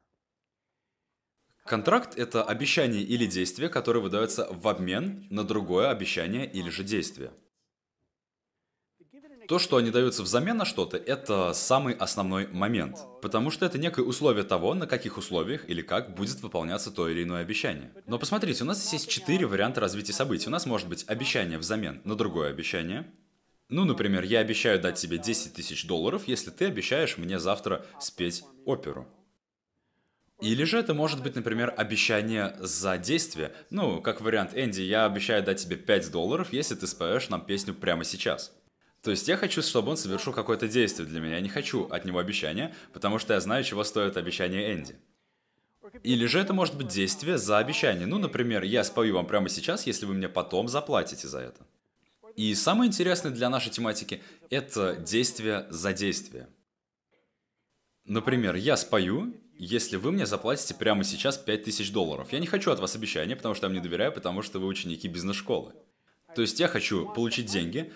Контракт – это обещание или действие, которое выдается в обмен на другое обещание или же действие. То, что они даются взамен на что-то, это самый основной момент, потому что это некое условие того, на каких условиях или как будет выполняться то или иное обещание. Но посмотрите, у нас есть четыре варианта развития событий. У нас может быть обещание взамен на другое обещание. Ну, например, я обещаю дать тебе 10 тысяч долларов, если ты обещаешь мне завтра спеть оперу. Или же это может быть, например, обещание за действие. Ну, как вариант, Энди, я обещаю дать тебе 5 долларов, если ты споешь нам песню прямо сейчас. То есть я хочу, чтобы он совершил какое-то действие для меня. Я не хочу от него обещания, потому что я знаю, чего стоит обещание Энди. Или же это может быть действие за обещание. Ну, например, я спою вам прямо сейчас, если вы мне потом заплатите за это. И самое интересное для нашей тематики – это действие за действие. Например, я спою, если вы мне заплатите прямо сейчас 5000 долларов. Я не хочу от вас обещания, потому что я вам не доверяю, потому что вы ученики бизнес-школы. То есть я хочу получить деньги,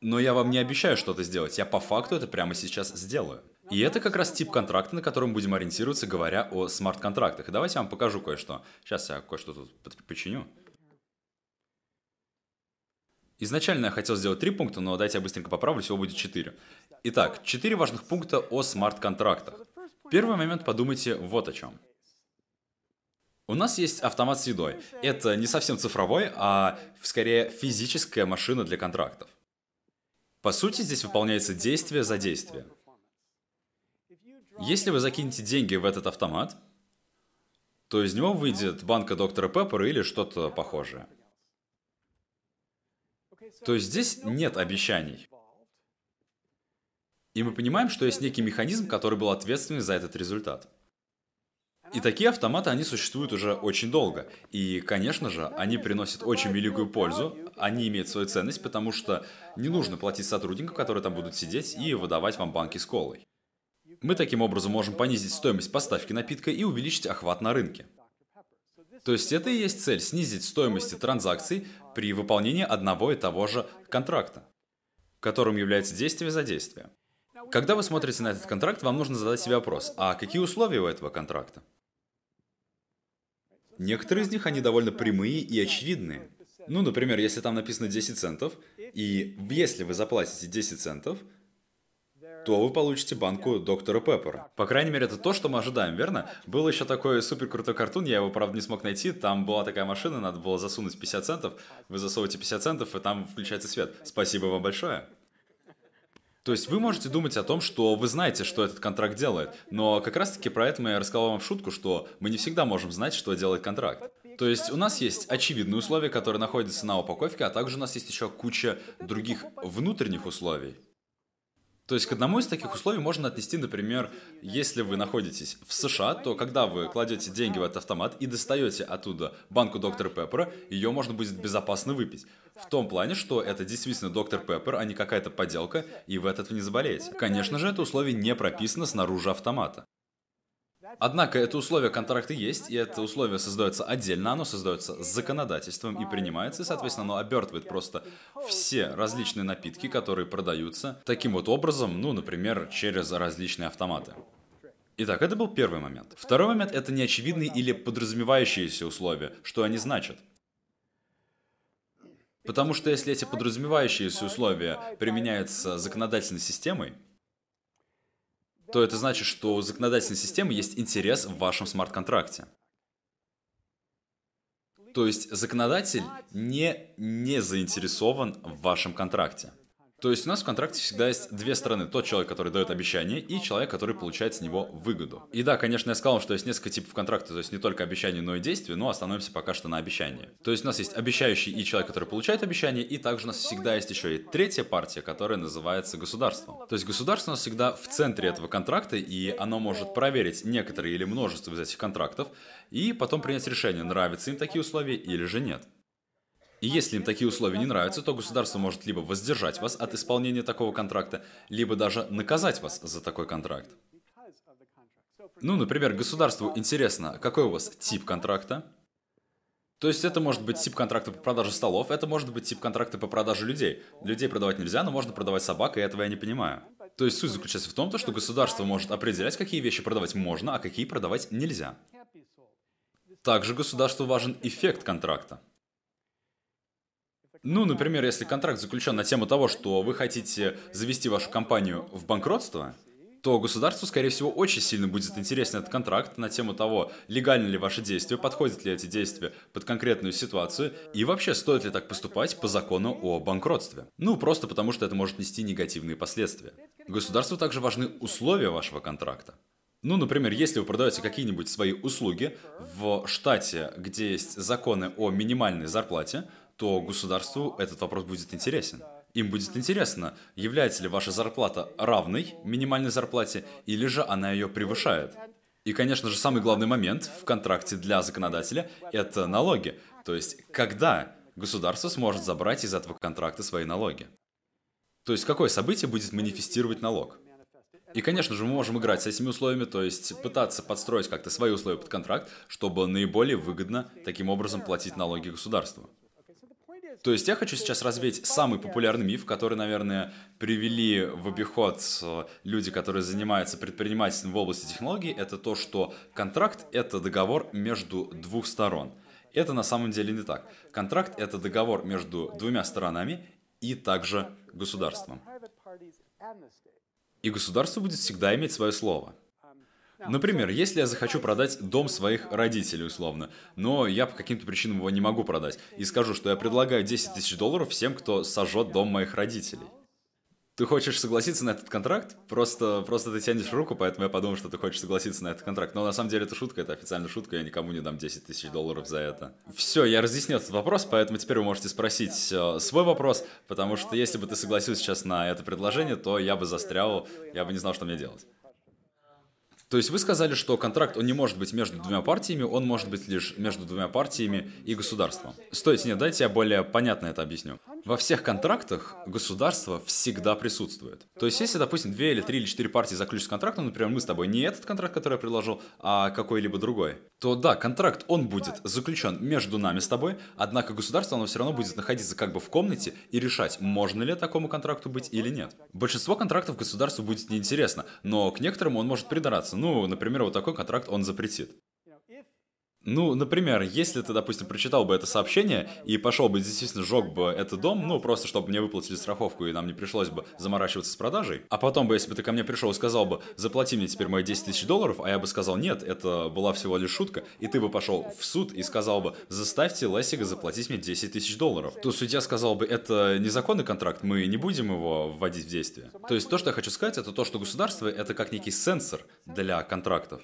но я вам не обещаю что-то сделать, я по факту это прямо сейчас сделаю. И это как раз тип контракта, на котором будем ориентироваться, говоря о смарт-контрактах. И давайте я вам покажу кое-что. Сейчас я кое-что тут починю. Изначально я хотел сделать три пункта, но дайте я быстренько поправлю, всего будет четыре. Итак, четыре важных пункта о смарт-контрактах. Первый момент подумайте вот о чем. У нас есть автомат с едой. Это не совсем цифровой, а скорее физическая машина для контрактов. По сути, здесь выполняется действие за действие. Если вы закинете деньги в этот автомат, то из него выйдет банка доктора Пеппера или что-то похожее. То здесь нет обещаний. И мы понимаем, что есть некий механизм, который был ответственен за этот результат. И такие автоматы, они существуют уже очень долго. И, конечно же, они приносят очень великую пользу, они имеют свою ценность, потому что не нужно платить сотрудникам, которые там будут сидеть и выдавать вам банки с колой. Мы таким образом можем понизить стоимость поставки напитка и увеличить охват на рынке. То есть это и есть цель – снизить стоимость транзакций при выполнении одного и того же контракта, которым является действие за действие. Когда вы смотрите на этот контракт, вам нужно задать себе вопрос, а какие условия у этого контракта? Некоторые из них, они довольно прямые и очевидные. Ну, например, если там написано 10 центов, и если вы заплатите 10 центов, то вы получите банку доктора Пеппера. По крайней мере, это то, что мы ожидаем, верно? Был еще такой супер крутой картун, я его, правда, не смог найти. Там была такая машина, надо было засунуть 50 центов. Вы засовываете 50 центов, и там включается свет. Спасибо вам большое. То есть вы можете думать о том, что вы знаете, что этот контракт делает, но как раз-таки про это я рассказал вам в шутку, что мы не всегда можем знать, что делает контракт. То есть у нас есть очевидные условия, которые находятся на упаковке, а также у нас есть еще куча других внутренних условий. То есть к одному из таких условий можно отнести, например, если вы находитесь в США, то когда вы кладете деньги в этот автомат и достаете оттуда банку доктора Пеппера, ее можно будет безопасно выпить. В том плане, что это действительно доктор Пеппер, а не какая-то подделка, и вы от этого не заболеете. Конечно же, это условие не прописано снаружи автомата. Однако это условие контракта есть, и это условие создается отдельно, оно создается законодательством и принимается, и, соответственно, оно обертывает просто все различные напитки, которые продаются таким вот образом, ну, например, через различные автоматы. Итак, это был первый момент. Второй момент — это неочевидные или подразумевающиеся условия. Что они значат? Потому что если эти подразумевающиеся условия применяются законодательной системой, то это значит, что у законодательной системы есть интерес в вашем смарт-контракте. То есть законодатель не, не заинтересован в вашем контракте. То есть у нас в контракте всегда есть две стороны. Тот человек, который дает обещание, и человек, который получает с него выгоду. И да, конечно, я сказал, что есть несколько типов контракта, то есть не только обещание, но и действие, но остановимся пока что на обещании. То есть у нас есть обещающий и человек, который получает обещание, и также у нас всегда есть еще и третья партия, которая называется государством. То есть государство у нас всегда в центре этого контракта, и оно может проверить некоторые или множество из этих контрактов, и потом принять решение, нравятся им такие условия или же нет. И если им такие условия не нравятся, то государство может либо воздержать вас от исполнения такого контракта, либо даже наказать вас за такой контракт. Ну, например, государству интересно, какой у вас тип контракта. То есть это может быть тип контракта по продаже столов, это может быть тип контракта по продаже людей. Людей продавать нельзя, но можно продавать собак, и этого я не понимаю. То есть суть заключается в том, что государство может определять, какие вещи продавать можно, а какие продавать нельзя. Также государству важен эффект контракта. Ну, например, если контракт заключен на тему того, что вы хотите завести вашу компанию в банкротство, то государству, скорее всего, очень сильно будет интересен этот контракт на тему того, легальны ли ваши действия, подходят ли эти действия под конкретную ситуацию, и вообще стоит ли так поступать по закону о банкротстве. Ну, просто потому что это может нести негативные последствия. Государству также важны условия вашего контракта. Ну, например, если вы продаете какие-нибудь свои услуги в штате, где есть законы о минимальной зарплате, то государству этот вопрос будет интересен. Им будет интересно, является ли ваша зарплата равной минимальной зарплате, или же она ее превышает. И, конечно же, самый главный момент в контракте для законодателя – это налоги. То есть, когда государство сможет забрать из этого контракта свои налоги. То есть, какое событие будет манифестировать налог. И, конечно же, мы можем играть с этими условиями, то есть пытаться подстроить как-то свои условия под контракт, чтобы наиболее выгодно таким образом платить налоги государству. То есть я хочу сейчас развеять самый популярный миф, который, наверное, привели в обиход э, люди, которые занимаются предпринимательством в области технологий, это то, что контракт — это договор между двух сторон. Это на самом деле не так. Контракт — это договор между двумя сторонами и также государством. И государство будет всегда иметь свое слово. Например, если я захочу продать дом своих родителей, условно, но я по каким-то причинам его не могу продать, и скажу, что я предлагаю 10 тысяч долларов всем, кто сожжет дом моих родителей. Ты хочешь согласиться на этот контракт? Просто, просто ты тянешь руку, поэтому я подумал, что ты хочешь согласиться на этот контракт. Но на самом деле это шутка, это официальная шутка, я никому не дам 10 тысяч долларов за это. Все, я разъяснил этот вопрос, поэтому теперь вы можете спросить э, свой вопрос, потому что если бы ты согласился сейчас на это предложение, то я бы застрял, я бы не знал, что мне делать. То есть вы сказали, что контракт, он не может быть между двумя партиями, он может быть лишь между двумя партиями и государством. Стойте, нет, дайте я более понятно это объясню. Во всех контрактах государство всегда присутствует. То есть если, допустим, две или три или четыре партии заключат контракт, ну, например, мы с тобой не этот контракт, который я предложил, а какой-либо другой, то да, контракт, он будет заключен между нами с тобой, однако государство, оно все равно будет находиться как бы в комнате и решать, можно ли такому контракту быть или нет. Большинство контрактов государству будет неинтересно, но к некоторым он может придраться. Ну, например, вот такой контракт он запретит. Ну, например, если ты, допустим, прочитал бы это сообщение и пошел бы действительно сжег бы этот дом, ну, просто чтобы мне выплатили страховку и нам не пришлось бы заморачиваться с продажей, а потом бы, если бы ты ко мне пришел и сказал бы, заплати мне теперь мои 10 тысяч долларов, а я бы сказал, нет, это была всего лишь шутка, и ты бы пошел в суд и сказал бы, заставьте Лессига заплатить мне 10 тысяч долларов, то судья сказал бы, это незаконный контракт, мы не будем его вводить в действие. То есть то, что я хочу сказать, это то, что государство это как некий сенсор для контрактов.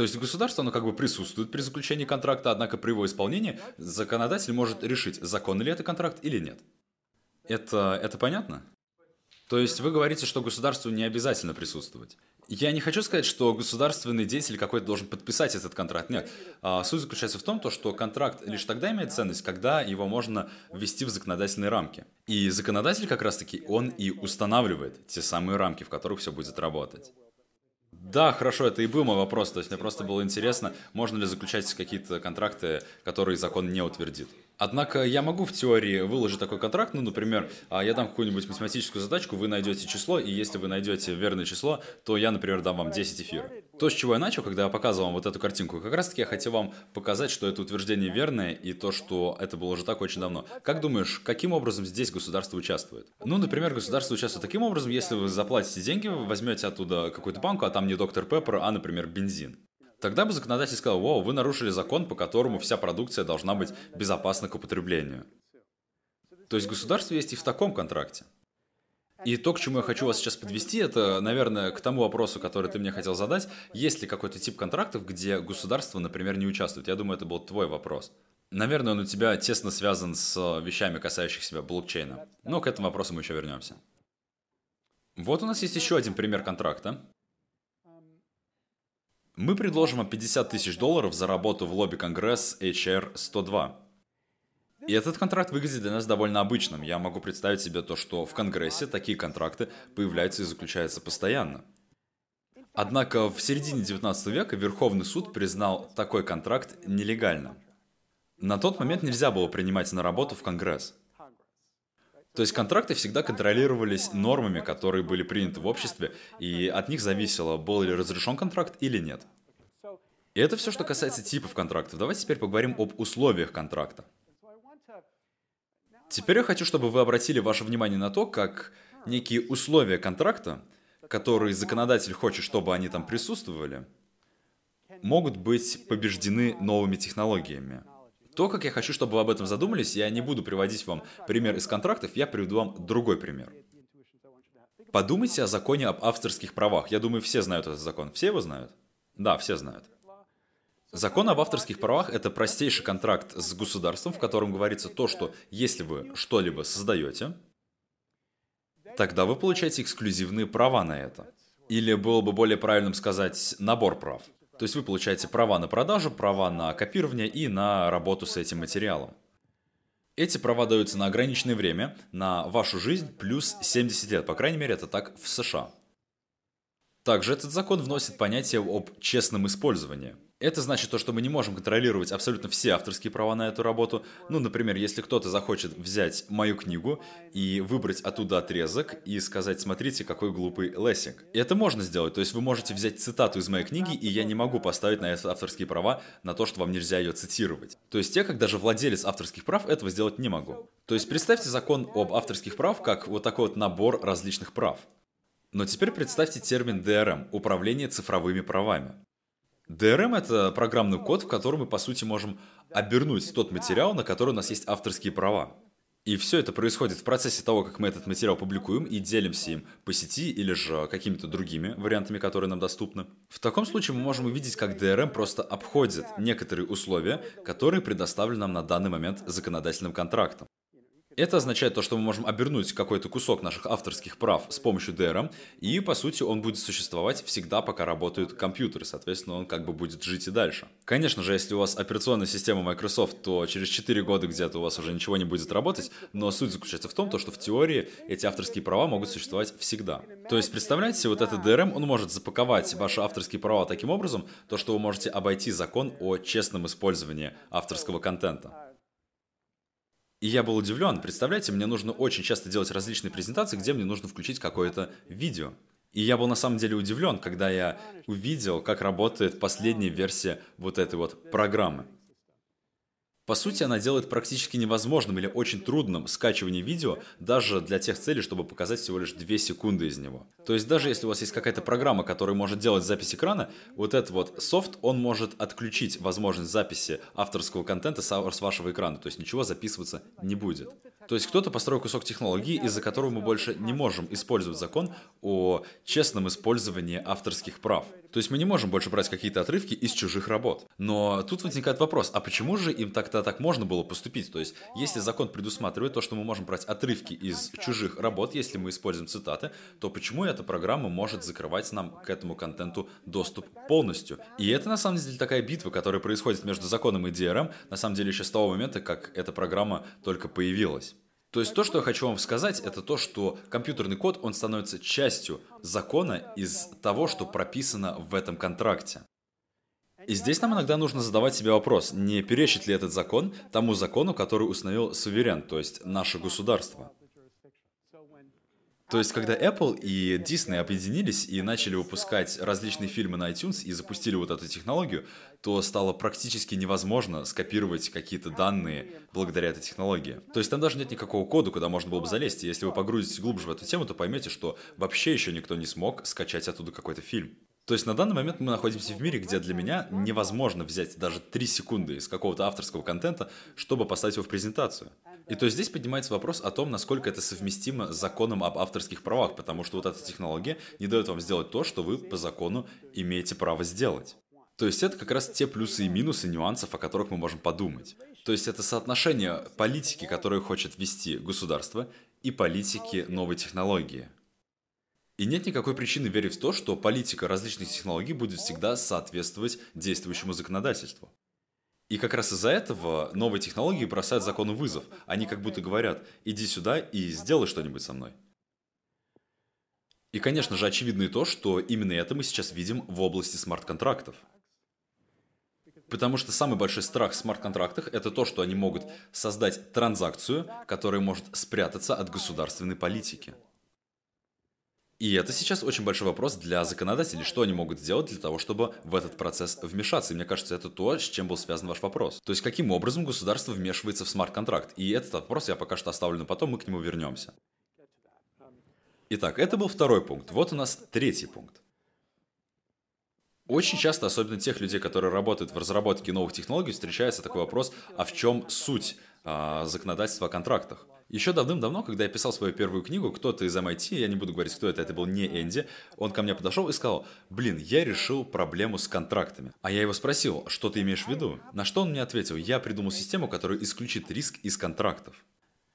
То есть государство, оно как бы присутствует при заключении контракта, однако при его исполнении законодатель может решить, законный ли это контракт или нет. Это, это понятно? То есть вы говорите, что государству не обязательно присутствовать. Я не хочу сказать, что государственный деятель какой-то должен подписать этот контракт. Нет. А, суть заключается в том, что контракт лишь тогда имеет ценность, когда его можно ввести в законодательные рамки. И законодатель как раз-таки, он и устанавливает те самые рамки, в которых все будет работать. Да, хорошо, это и был мой вопрос. То есть мне просто было интересно, можно ли заключать какие-то контракты, которые закон не утвердит. Однако я могу в теории выложить такой контракт, ну, например, а, я дам какую-нибудь математическую задачку, вы найдете число, и если вы найдете верное число, то я, например, дам вам 10 эфиров. То, с чего я начал, когда я показывал вам вот эту картинку, как раз-таки я хотел вам показать, что это утверждение верное, и то, что это было уже так очень давно. Как думаешь, каким образом здесь государство участвует? Ну, например, государство участвует таким образом, если вы заплатите деньги, вы возьмете оттуда какую-то банку, а там не доктор Пеппер, а, например, бензин. Тогда бы законодатель сказал, вау, вы нарушили закон, по которому вся продукция должна быть безопасна к употреблению. То есть государство есть и в таком контракте. И то, к чему я хочу вас сейчас подвести, это, наверное, к тому вопросу, который ты мне хотел задать. Есть ли какой-то тип контрактов, где государство, например, не участвует? Я думаю, это был твой вопрос. Наверное, он у тебя тесно связан с вещами, касающихся блокчейна. Но к этому вопросу мы еще вернемся. Вот у нас есть еще один пример контракта. Мы предложим вам 50 тысяч долларов за работу в лобби Конгресс HR 102. И этот контракт выглядит для нас довольно обычным. Я могу представить себе то, что в Конгрессе такие контракты появляются и заключаются постоянно. Однако в середине 19 века Верховный суд признал такой контракт нелегальным. На тот момент нельзя было принимать на работу в Конгресс. То есть контракты всегда контролировались нормами, которые были приняты в обществе, и от них зависело, был ли разрешен контракт или нет. И это все, что касается типов контрактов. Давайте теперь поговорим об условиях контракта. Теперь я хочу, чтобы вы обратили ваше внимание на то, как некие условия контракта, которые законодатель хочет, чтобы они там присутствовали, могут быть побеждены новыми технологиями. То, как я хочу, чтобы вы об этом задумались, я не буду приводить вам пример из контрактов, я приведу вам другой пример. Подумайте о законе об авторских правах. Я думаю, все знают этот закон. Все его знают? Да, все знают. Закон об авторских правах – это простейший контракт с государством, в котором говорится то, что если вы что-либо создаете, тогда вы получаете эксклюзивные права на это. Или было бы более правильным сказать набор прав – то есть вы получаете права на продажу, права на копирование и на работу с этим материалом. Эти права даются на ограниченное время, на вашу жизнь плюс 70 лет. По крайней мере, это так в США. Также этот закон вносит понятие об честном использовании – это значит то, что мы не можем контролировать абсолютно все авторские права на эту работу. Ну, например, если кто-то захочет взять мою книгу и выбрать оттуда отрезок и сказать, смотрите, какой глупый Лессинг. Это можно сделать. То есть вы можете взять цитату из моей книги, и я не могу поставить на это авторские права на то, что вам нельзя ее цитировать. То есть я, как даже владелец авторских прав, этого сделать не могу. То есть представьте закон об авторских прав как вот такой вот набор различных прав. Но теперь представьте термин DRM – управление цифровыми правами. DRM — это программный код, в котором мы, по сути, можем обернуть тот материал, на который у нас есть авторские права. И все это происходит в процессе того, как мы этот материал публикуем и делимся им по сети или же какими-то другими вариантами, которые нам доступны. В таком случае мы можем увидеть, как DRM просто обходит некоторые условия, которые предоставлены нам на данный момент законодательным контрактом. Это означает то, что мы можем обернуть какой-то кусок наших авторских прав с помощью DRM, и, по сути, он будет существовать всегда, пока работают компьютеры. Соответственно, он как бы будет жить и дальше. Конечно же, если у вас операционная система Microsoft, то через 4 года где-то у вас уже ничего не будет работать, но суть заключается в том, то, что в теории эти авторские права могут существовать всегда. То есть, представляете, вот этот DRM, он может запаковать ваши авторские права таким образом, то, что вы можете обойти закон о честном использовании авторского контента. И я был удивлен. Представляете, мне нужно очень часто делать различные презентации, где мне нужно включить какое-то видео. И я был на самом деле удивлен, когда я увидел, как работает последняя версия вот этой вот программы. По сути, она делает практически невозможным или очень трудным скачивание видео даже для тех целей, чтобы показать всего лишь 2 секунды из него. То есть даже если у вас есть какая-то программа, которая может делать запись экрана, вот этот вот софт, он может отключить возможность записи авторского контента с вашего экрана, то есть ничего записываться не будет. То есть кто-то построил кусок технологии, из-за которого мы больше не можем использовать закон о честном использовании авторских прав. То есть мы не можем больше брать какие-то отрывки из чужих работ. Но тут возникает вопрос, а почему же им так-то так можно было поступить? То есть если закон предусматривает то, что мы можем брать отрывки из чужих работ, если мы используем цитаты, то почему эта программа может закрывать нам к этому контенту доступ полностью? И это на самом деле такая битва, которая происходит между законом и DRM, на самом деле еще с того момента, как эта программа только появилась. То есть то, что я хочу вам сказать, это то, что компьютерный код, он становится частью закона из того, что прописано в этом контракте. И здесь нам иногда нужно задавать себе вопрос, не перечит ли этот закон тому закону, который установил суверен, то есть наше государство. То есть, когда Apple и Disney объединились и начали выпускать различные фильмы на iTunes и запустили вот эту технологию, то стало практически невозможно скопировать какие-то данные благодаря этой технологии. То есть там даже нет никакого кода, куда можно было бы залезть. И если вы погрузитесь глубже в эту тему, то поймете, что вообще еще никто не смог скачать оттуда какой-то фильм. То есть на данный момент мы находимся в мире, где для меня невозможно взять даже 3 секунды из какого-то авторского контента, чтобы поставить его в презентацию. И то есть здесь поднимается вопрос о том, насколько это совместимо с законом об авторских правах, потому что вот эта технология не дает вам сделать то, что вы по закону имеете право сделать. То есть это как раз те плюсы и минусы нюансов, о которых мы можем подумать. То есть это соотношение политики, которую хочет вести государство, и политики новой технологии. И нет никакой причины верить в то, что политика различных технологий будет всегда соответствовать действующему законодательству. И как раз из-за этого новые технологии бросают закону вызов. Они как будто говорят, иди сюда и сделай что-нибудь со мной. И, конечно же, очевидно и то, что именно это мы сейчас видим в области смарт-контрактов. Потому что самый большой страх в смарт-контрактах – это то, что они могут создать транзакцию, которая может спрятаться от государственной политики – и это сейчас очень большой вопрос для законодателей, что они могут сделать для того, чтобы в этот процесс вмешаться. И мне кажется, это то, с чем был связан ваш вопрос. То есть, каким образом государство вмешивается в смарт-контракт. И этот вопрос я пока что оставлю на потом, мы к нему вернемся. Итак, это был второй пункт. Вот у нас третий пункт. Очень часто, особенно тех людей, которые работают в разработке новых технологий, встречается такой вопрос, а в чем суть законодательства о контрактах? Еще давным-давно, когда я писал свою первую книгу, кто-то из MIT, я не буду говорить, кто это, это был не Энди, он ко мне подошел и сказал, блин, я решил проблему с контрактами. А я его спросил, что ты имеешь в виду? На что он мне ответил, я придумал систему, которая исключит риск из контрактов.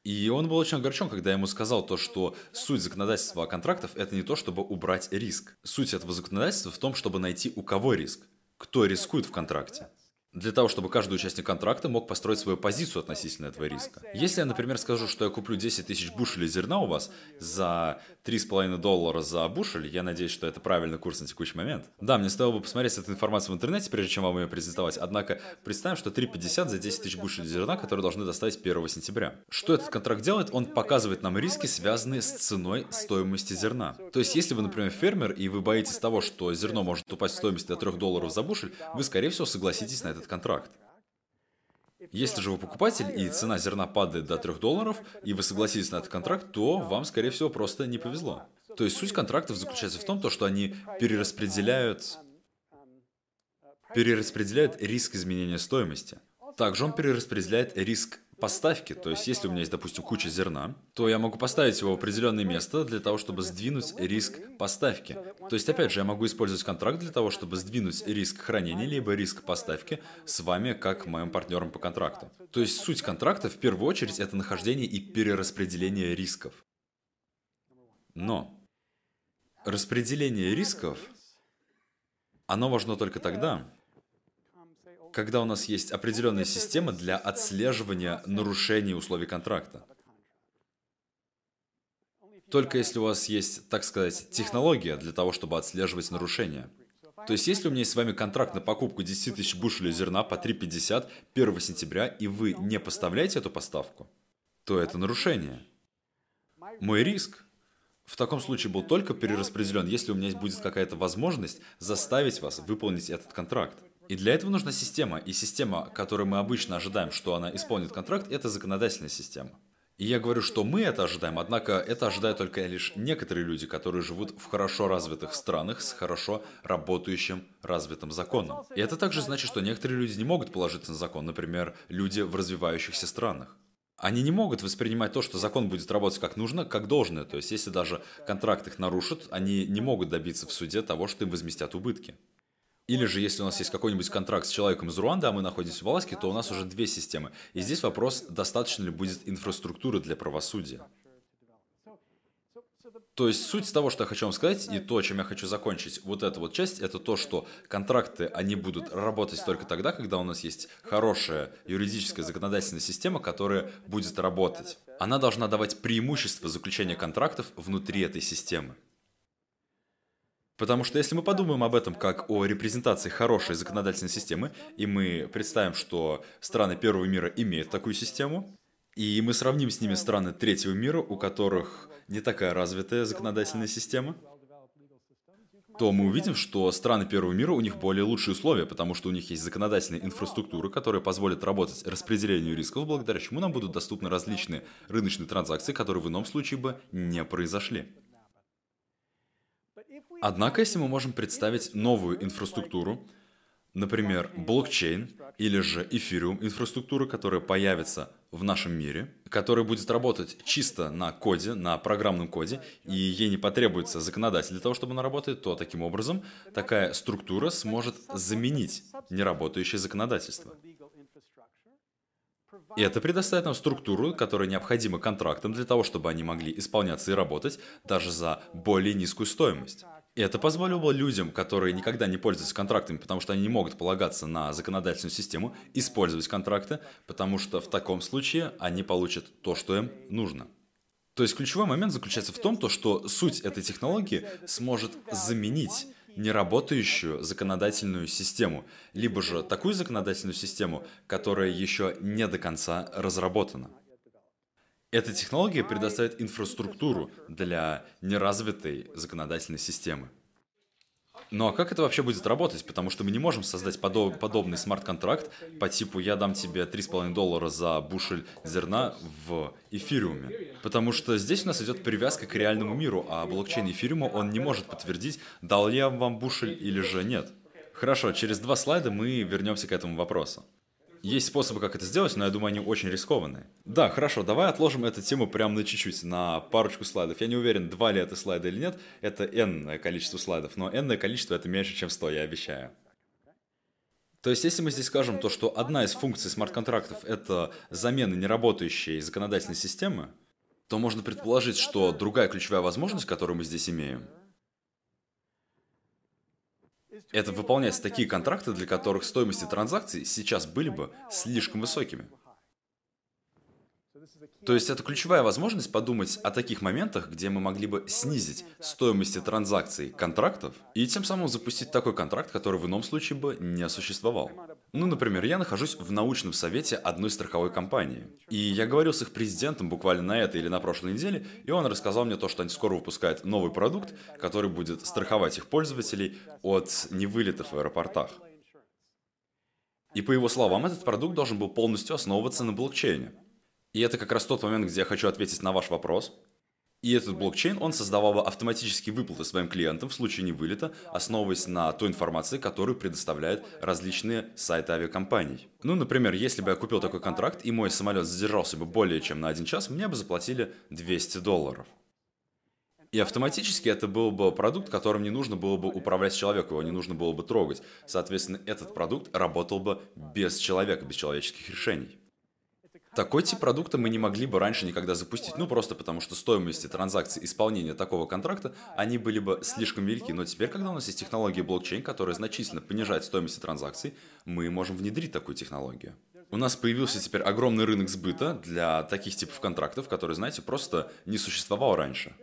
И он был очень огорчен, когда я ему сказал то, что суть законодательства о контрактах – это не то, чтобы убрать риск. Суть этого законодательства в том, чтобы найти у кого риск, кто рискует в контракте для того, чтобы каждый участник контракта мог построить свою позицию относительно этого риска. Если я, например, скажу, что я куплю 10 тысяч бушелей зерна у вас за 3,5 доллара за бушель, я надеюсь, что это правильный курс на текущий момент. Да, мне стоило бы посмотреть эту информацию в интернете, прежде чем вам ее презентовать, однако представим, что 3,50 за 10 тысяч бушелей зерна, которые должны доставить 1 сентября. Что этот контракт делает? Он показывает нам риски, связанные с ценой стоимости зерна. То есть, если вы, например, фермер, и вы боитесь того, что зерно может упасть в стоимости до 3 долларов за бушель, вы, скорее всего, согласитесь на этот контракт. Если же вы покупатель, и цена зерна падает до 3 долларов, и вы согласились на этот контракт, то вам, скорее всего, просто не повезло. То есть суть контрактов заключается в том, то, что они перераспределяют, перераспределяют риск изменения стоимости. Также он перераспределяет риск поставки, то есть если у меня есть, допустим, куча зерна, то я могу поставить его в определенное место для того, чтобы сдвинуть риск поставки. То есть, опять же, я могу использовать контракт для того, чтобы сдвинуть риск хранения, либо риск поставки с вами, как моим партнером по контракту. То есть суть контракта в первую очередь это нахождение и перераспределение рисков. Но распределение рисков, оно важно только тогда, когда у нас есть определенная система для отслеживания нарушений условий контракта. Только если у вас есть, так сказать, технология для того, чтобы отслеживать нарушения. То есть, если у меня есть с вами контракт на покупку 10 тысяч бушелей зерна по 3,50 1 сентября, и вы не поставляете эту поставку, то это нарушение. Мой риск в таком случае был только перераспределен, если у меня будет какая-то возможность заставить вас выполнить этот контракт. И для этого нужна система. И система, которую мы обычно ожидаем, что она исполнит контракт, это законодательная система. И я говорю, что мы это ожидаем, однако это ожидают только лишь некоторые люди, которые живут в хорошо развитых странах с хорошо работающим развитым законом. И это также значит, что некоторые люди не могут положиться на закон, например, люди в развивающихся странах. Они не могут воспринимать то, что закон будет работать как нужно, как должное. То есть, если даже контракт их нарушит, они не могут добиться в суде того, что им возместят убытки. Или же, если у нас есть какой-нибудь контракт с человеком из Руанды, а мы находимся в Аласке, то у нас уже две системы. И здесь вопрос, достаточно ли будет инфраструктуры для правосудия. То есть суть того, что я хочу вам сказать, и то, чем я хочу закончить вот эту вот часть, это то, что контракты, они будут работать только тогда, когда у нас есть хорошая юридическая законодательная система, которая будет работать. Она должна давать преимущество заключения контрактов внутри этой системы. Потому что если мы подумаем об этом как о репрезентации хорошей законодательной системы, и мы представим, что страны первого мира имеют такую систему, и мы сравним с ними страны третьего мира, у которых не такая развитая законодательная система, то мы увидим, что страны первого мира, у них более лучшие условия, потому что у них есть законодательная инфраструктура, которая позволит работать распределению рисков, благодаря чему нам будут доступны различные рыночные транзакции, которые в ином случае бы не произошли. Однако, если мы можем представить новую инфраструктуру, например, блокчейн или же эфириум инфраструктура, которая появится в нашем мире, которая будет работать чисто на коде, на программном коде, и ей не потребуется законодатель для того, чтобы она работает, то таким образом такая структура сможет заменить неработающее законодательство. И это предоставит нам структуру, которая необходима контрактам для того, чтобы они могли исполняться и работать даже за более низкую стоимость. И это позволило людям, которые никогда не пользуются контрактами, потому что они не могут полагаться на законодательную систему, использовать контракты, потому что в таком случае они получат то, что им нужно. То есть ключевой момент заключается в том, то, что суть этой технологии сможет заменить неработающую законодательную систему, либо же такую законодательную систему, которая еще не до конца разработана. Эта технология предоставит инфраструктуру для неразвитой законодательной системы. Ну а как это вообще будет работать? Потому что мы не можем создать подоб подобный смарт-контракт по типу «я дам тебе 3,5 доллара за бушель зерна в эфириуме». Потому что здесь у нас идет привязка к реальному миру, а блокчейн эфириума, он не может подтвердить, дал я вам бушель или же нет. Хорошо, через два слайда мы вернемся к этому вопросу. Есть способы, как это сделать, но я думаю, они очень рискованные. Да, хорошо, давай отложим эту тему прямо на чуть-чуть, на парочку слайдов. Я не уверен, два ли это слайда или нет. Это n количество слайдов, но n количество это меньше, чем 100, я обещаю. То есть, если мы здесь скажем то, что одна из функций смарт-контрактов – это замена неработающей законодательной системы, то можно предположить, что другая ключевая возможность, которую мы здесь имеем – это выполнять такие контракты, для которых стоимости транзакций сейчас были бы слишком высокими. То есть это ключевая возможность подумать о таких моментах, где мы могли бы снизить стоимости транзакций контрактов и тем самым запустить такой контракт, который в ином случае бы не существовал. Ну, например, я нахожусь в научном совете одной страховой компании. И я говорил с их президентом буквально на этой или на прошлой неделе, и он рассказал мне то, что они скоро выпускают новый продукт, который будет страховать их пользователей от невылетов в аэропортах. И по его словам, этот продукт должен был полностью основываться на блокчейне. И это как раз тот момент, где я хочу ответить на ваш вопрос. И этот блокчейн, он создавал бы автоматические выплаты своим клиентам в случае невылета, основываясь на той информации, которую предоставляют различные сайты авиакомпаний. Ну, например, если бы я купил такой контракт, и мой самолет задержался бы более чем на один час, мне бы заплатили 200 долларов. И автоматически это был бы продукт, которым не нужно было бы управлять человеку, его не нужно было бы трогать. Соответственно, этот продукт работал бы без человека, без человеческих решений. Такой тип продукта мы не могли бы раньше никогда запустить, ну просто потому что стоимости транзакций исполнения такого контракта, они были бы слишком велики. Но теперь, когда у нас есть технология блокчейн, которая значительно понижает стоимость транзакций, мы можем внедрить такую технологию. У нас появился теперь огромный рынок сбыта для таких типов контрактов, которые, знаете, просто не существовал раньше.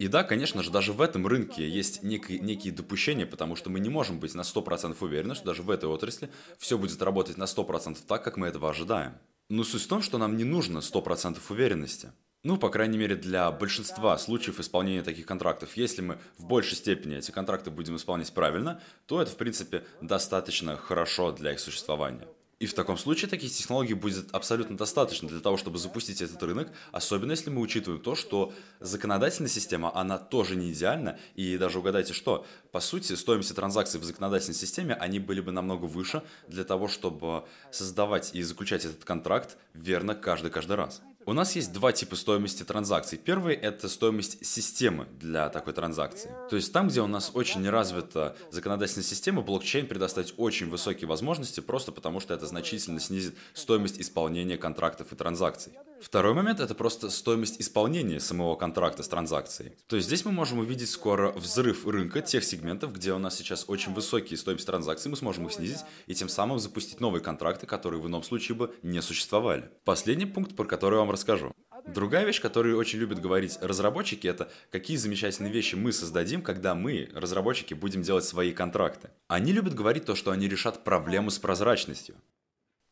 И да, конечно же, даже в этом рынке есть некие, некие допущения, потому что мы не можем быть на 100% уверены, что даже в этой отрасли все будет работать на 100% так, как мы этого ожидаем. Но суть в том, что нам не нужно 100% уверенности. Ну, по крайней мере, для большинства случаев исполнения таких контрактов. Если мы в большей степени эти контракты будем исполнять правильно, то это, в принципе, достаточно хорошо для их существования. И в таком случае таких технологий будет абсолютно достаточно для того, чтобы запустить этот рынок, особенно если мы учитываем то, что законодательная система, она тоже не идеальна, и даже угадайте что, по сути, стоимости транзакций в законодательной системе, они были бы намного выше для того, чтобы создавать и заключать этот контракт верно каждый-каждый раз. У нас есть два типа стоимости транзакций. Первый – это стоимость системы для такой транзакции. То есть там, где у нас очень не развита законодательная система, блокчейн предоставит очень высокие возможности, просто потому что это значительно снизит стоимость исполнения контрактов и транзакций. Второй момент — это просто стоимость исполнения самого контракта с транзакцией. То есть здесь мы можем увидеть скоро взрыв рынка тех сегментов, где у нас сейчас очень высокие стоимость транзакций, мы сможем их снизить и тем самым запустить новые контракты, которые в ином случае бы не существовали. Последний пункт, про который я вам расскажу. Другая вещь, которую очень любят говорить разработчики, это какие замечательные вещи мы создадим, когда мы, разработчики, будем делать свои контракты. Они любят говорить то, что они решат проблему с прозрачностью.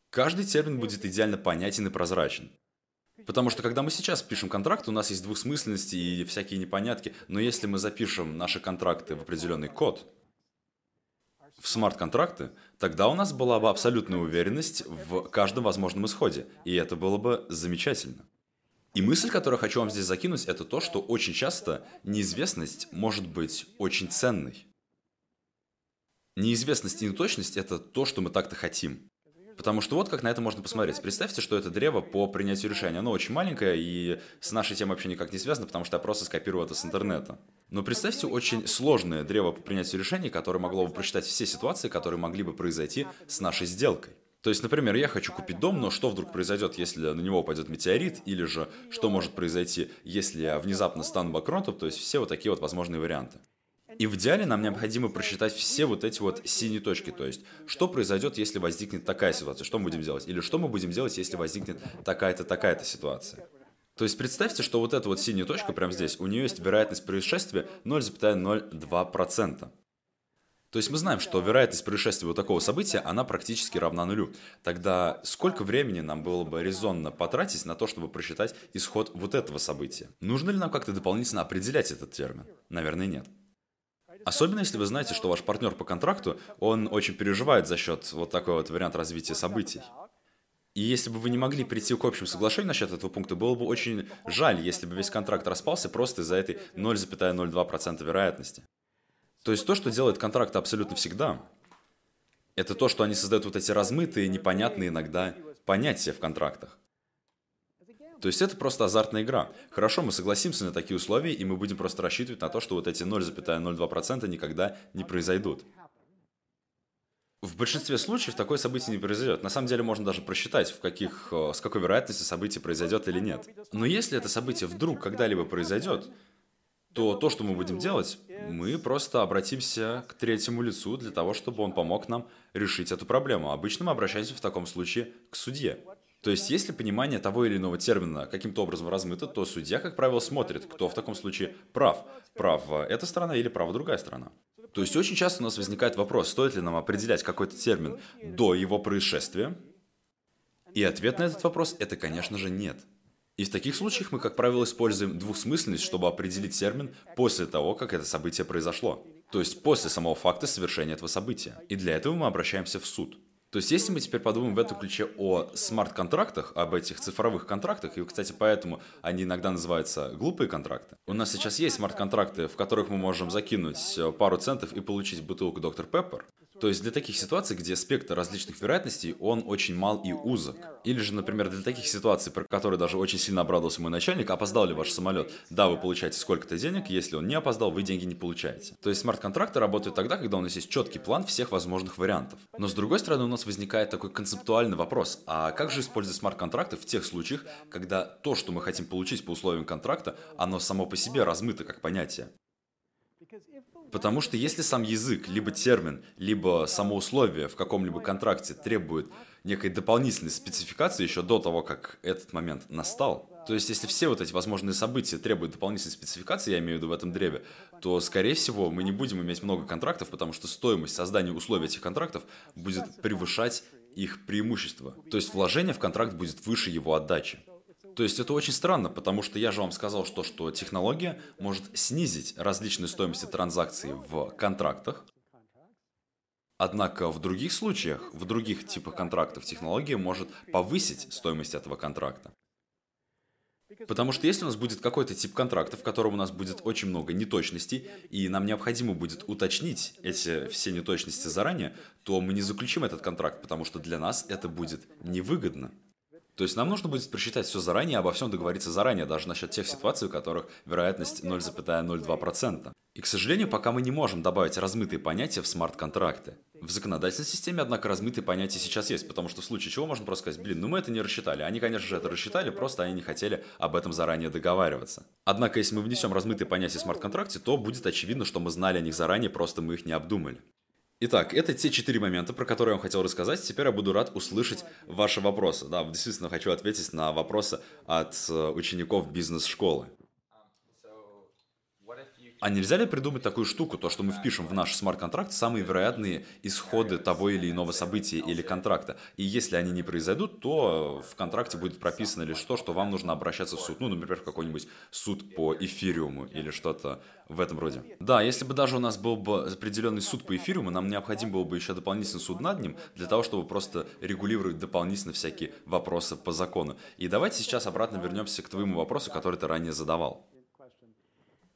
Каждый термин будет идеально понятен и прозрачен. Потому что когда мы сейчас пишем контракт, у нас есть двусмысленности и всякие непонятки, но если мы запишем наши контракты в определенный код, в смарт-контракты, тогда у нас была бы абсолютная уверенность в каждом возможном исходе, и это было бы замечательно. И мысль, которую хочу вам здесь закинуть, это то, что очень часто неизвестность может быть очень ценной. Неизвестность и неточность – это то, что мы так-то хотим. Потому что вот как на это можно посмотреть. Представьте, что это древо по принятию решения. Оно очень маленькое и с нашей темой вообще никак не связано, потому что я просто скопировал это с интернета. Но представьте очень сложное древо по принятию решений, которое могло бы прочитать все ситуации, которые могли бы произойти с нашей сделкой. То есть, например, я хочу купить дом, но что вдруг произойдет, если на него упадет метеорит, или же что может произойти, если я внезапно стану банкротом, то есть все вот такие вот возможные варианты. И в идеале нам необходимо просчитать все вот эти вот синие точки, то есть что произойдет, если возникнет такая ситуация, что мы будем делать, или что мы будем делать, если возникнет такая-то, такая-то ситуация. То есть представьте, что вот эта вот синяя точка прямо здесь, у нее есть вероятность происшествия 0,02%. То есть мы знаем, что вероятность происшествия вот такого события, она практически равна нулю. Тогда сколько времени нам было бы резонно потратить на то, чтобы просчитать исход вот этого события? Нужно ли нам как-то дополнительно определять этот термин? Наверное, нет. Особенно если вы знаете, что ваш партнер по контракту, он очень переживает за счет вот такой вот вариант развития событий. И если бы вы не могли прийти к общему соглашению насчет этого пункта, было бы очень жаль, если бы весь контракт распался просто из-за этой 0,02% вероятности. То есть то, что делает контракт абсолютно всегда, это то, что они создают вот эти размытые, непонятные иногда понятия в контрактах. То есть это просто азартная игра. Хорошо, мы согласимся на такие условия, и мы будем просто рассчитывать на то, что вот эти 0,02% никогда не произойдут. В большинстве случаев такое событие не произойдет. На самом деле можно даже просчитать, в каких, э, с какой вероятностью событие произойдет или нет. Но если это событие вдруг когда-либо произойдет, то то, что мы будем делать, мы просто обратимся к третьему лицу для того, чтобы он помог нам решить эту проблему. Обычно мы обращаемся в таком случае к судье. То есть, если понимание того или иного термина каким-то образом размыто, то судья, как правило, смотрит, кто в таком случае прав. Прав эта сторона или права другая сторона. То есть, очень часто у нас возникает вопрос, стоит ли нам определять какой-то термин до его происшествия? И ответ на этот вопрос – это, конечно же, нет. И в таких случаях мы, как правило, используем двухсмысленность, чтобы определить термин после того, как это событие произошло. То есть после самого факта совершения этого события. И для этого мы обращаемся в суд. То есть, если мы теперь подумаем в этом ключе о смарт-контрактах, об этих цифровых контрактах, и, кстати, поэтому они иногда называются глупые контракты, у нас сейчас есть смарт-контракты, в которых мы можем закинуть пару центов и получить бутылку Доктор Пеппер, то есть для таких ситуаций, где спектр различных вероятностей, он очень мал и узок. Или же, например, для таких ситуаций, про которые даже очень сильно обрадовался мой начальник, опоздал ли ваш самолет? Да, вы получаете сколько-то денег, если он не опоздал, вы деньги не получаете. То есть смарт-контракты работают тогда, когда у нас есть четкий план всех возможных вариантов. Но с другой стороны, у нас возникает такой концептуальный вопрос, а как же использовать смарт-контракты в тех случаях, когда то, что мы хотим получить по условиям контракта, оно само по себе размыто как понятие? Потому что если сам язык, либо термин, либо само условие в каком-либо контракте требует некой дополнительной спецификации еще до того, как этот момент настал, то есть если все вот эти возможные события требуют дополнительной спецификации, я имею в виду в этом древе, то, скорее всего, мы не будем иметь много контрактов, потому что стоимость создания условий этих контрактов будет превышать их преимущество. То есть вложение в контракт будет выше его отдачи. То есть это очень странно, потому что я же вам сказал, что, что технология может снизить различные стоимости транзакций в контрактах, Однако в других случаях, в других типах контрактов технология может повысить стоимость этого контракта. Потому что если у нас будет какой-то тип контракта, в котором у нас будет очень много неточностей, и нам необходимо будет уточнить эти все неточности заранее, то мы не заключим этот контракт, потому что для нас это будет невыгодно. То есть нам нужно будет просчитать все заранее, обо всем договориться заранее, даже насчет тех ситуаций, у которых вероятность 0,02%. И, к сожалению, пока мы не можем добавить размытые понятия в смарт-контракты. В законодательной системе, однако, размытые понятия сейчас есть, потому что в случае чего можно просто сказать, блин, ну мы это не рассчитали. Они, конечно же, это рассчитали, просто они не хотели об этом заранее договариваться. Однако, если мы внесем размытые понятия в смарт-контракте, то будет очевидно, что мы знали о них заранее, просто мы их не обдумали. Итак, это те четыре момента, про которые я вам хотел рассказать. Теперь я буду рад услышать ваши вопросы. Да, действительно хочу ответить на вопросы от э, учеников бизнес-школы. А нельзя ли придумать такую штуку, то, что мы впишем в наш смарт-контракт самые вероятные исходы того или иного события или контракта? И если они не произойдут, то в контракте будет прописано лишь то, что вам нужно обращаться в суд. Ну, например, в какой-нибудь суд по эфириуму или что-то в этом роде. Да, если бы даже у нас был бы определенный суд по эфириуму, нам необходим был бы еще дополнительный суд над ним, для того, чтобы просто регулировать дополнительно всякие вопросы по закону. И давайте сейчас обратно вернемся к твоему вопросу, который ты ранее задавал.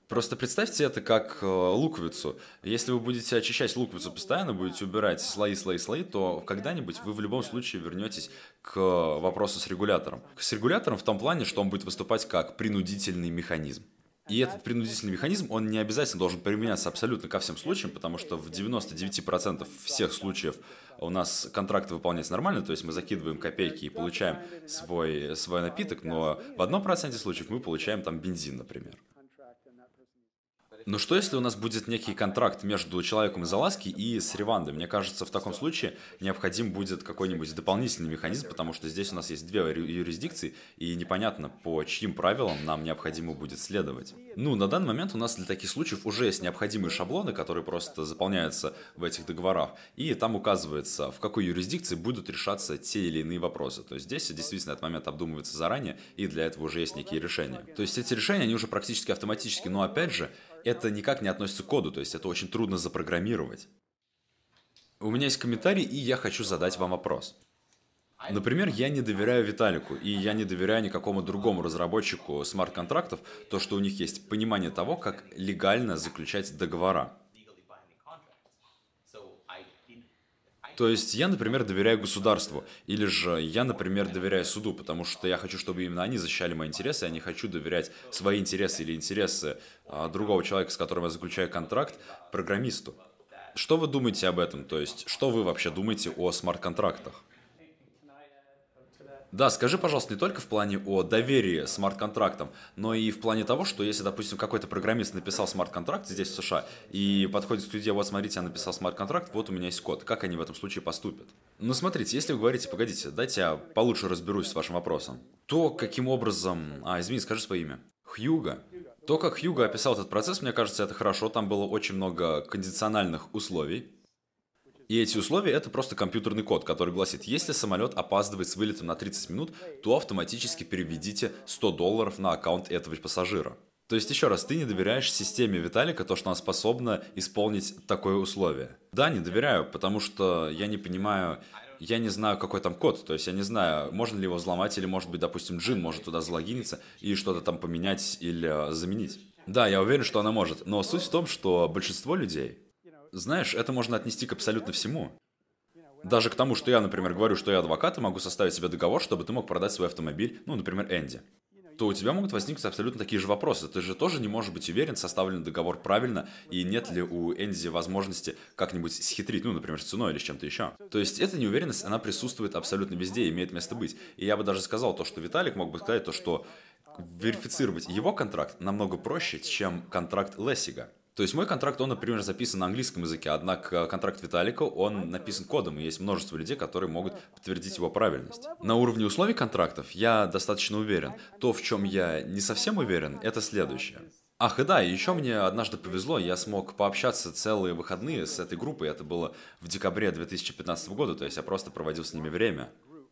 Просто представьте это как э, луковицу. Если вы будете очищать луковицу постоянно, будете убирать слои, слои, слои, то когда-нибудь вы в любом случае вернетесь к вопросу с регулятором. С регулятором в том плане, что он будет выступать как принудительный механизм. И этот принудительный механизм, он не обязательно должен применяться абсолютно ко всем случаям, потому что в 99% всех случаев у нас контракты выполняются нормально, то есть мы закидываем копейки и получаем свой, свой напиток, но в одном проценте случаев мы получаем там бензин, например. Но что если у нас будет некий контракт между человеком из Аласки и с Ривандой? Мне кажется, в таком случае необходим будет какой-нибудь дополнительный механизм, потому что здесь у нас есть две юрисдикции, и непонятно, по чьим правилам нам необходимо будет следовать. Ну, на данный момент у нас для таких случаев уже есть необходимые шаблоны, которые просто заполняются в этих договорах, и там указывается, в какой юрисдикции будут решаться те или иные вопросы. То есть здесь действительно этот момент обдумывается заранее, и для этого уже есть некие решения. То есть эти решения, они уже практически автоматически, но опять же, это никак не относится к коду, то есть это очень трудно запрограммировать. У меня есть комментарий, и я хочу задать вам вопрос. Например, я не доверяю Виталику, и я не доверяю никакому другому разработчику смарт-контрактов, то, что у них есть понимание того, как легально заключать договора. То есть я, например, доверяю государству, или же я, например, доверяю суду, потому что я хочу, чтобы именно они защищали мои интересы, я не хочу доверять свои интересы или интересы а, другого человека, с которым я заключаю контракт, программисту. Что вы думаете об этом? То есть, что вы вообще думаете о смарт-контрактах? Да, скажи, пожалуйста, не только в плане о доверии смарт-контрактам, но и в плане того, что если, допустим, какой-то программист написал смарт-контракт здесь, в США, и подходит к судье, вот смотрите, я написал смарт-контракт, вот у меня есть код. Как они в этом случае поступят? Ну, смотрите, если вы говорите, погодите, дайте я получше разберусь с вашим вопросом, то каким образом... А, извини, скажи свое имя. Хьюга. То, как Хьюга описал этот процесс, мне кажется, это хорошо. Там было очень много кондициональных условий. И эти условия — это просто компьютерный код, который гласит, если самолет опаздывает с вылетом на 30 минут, то автоматически переведите 100 долларов на аккаунт этого пассажира. То есть, еще раз, ты не доверяешь системе Виталика, то, что она способна исполнить такое условие. Да, не доверяю, потому что я не понимаю, я не знаю, какой там код. То есть, я не знаю, можно ли его взломать, или, может быть, допустим, Джин может туда залогиниться и что-то там поменять или заменить. Да, я уверен, что она может. Но суть в том, что большинство людей, знаешь, это можно отнести к абсолютно всему. Даже к тому, что я, например, говорю, что я адвокат и могу составить себе договор, чтобы ты мог продать свой автомобиль, ну, например, Энди то у тебя могут возникнуть абсолютно такие же вопросы. Ты же тоже не можешь быть уверен, составлен договор правильно, и нет ли у Энди возможности как-нибудь схитрить, ну, например, с ценой или с чем-то еще. То есть эта неуверенность, она присутствует абсолютно везде и имеет место быть. И я бы даже сказал то, что Виталик мог бы сказать то, что верифицировать его контракт намного проще, чем контракт Лессига. То есть мой контракт, он, например, записан на английском языке, однако контракт Виталика, он написан кодом, и есть множество людей, которые могут подтвердить его правильность. На уровне условий контрактов я достаточно уверен. То, в чем я не совсем уверен, это следующее. Ах, и да, еще мне однажды повезло, я смог пообщаться целые выходные с этой группой, это было в декабре 2015 года, то есть я просто проводил с ними время.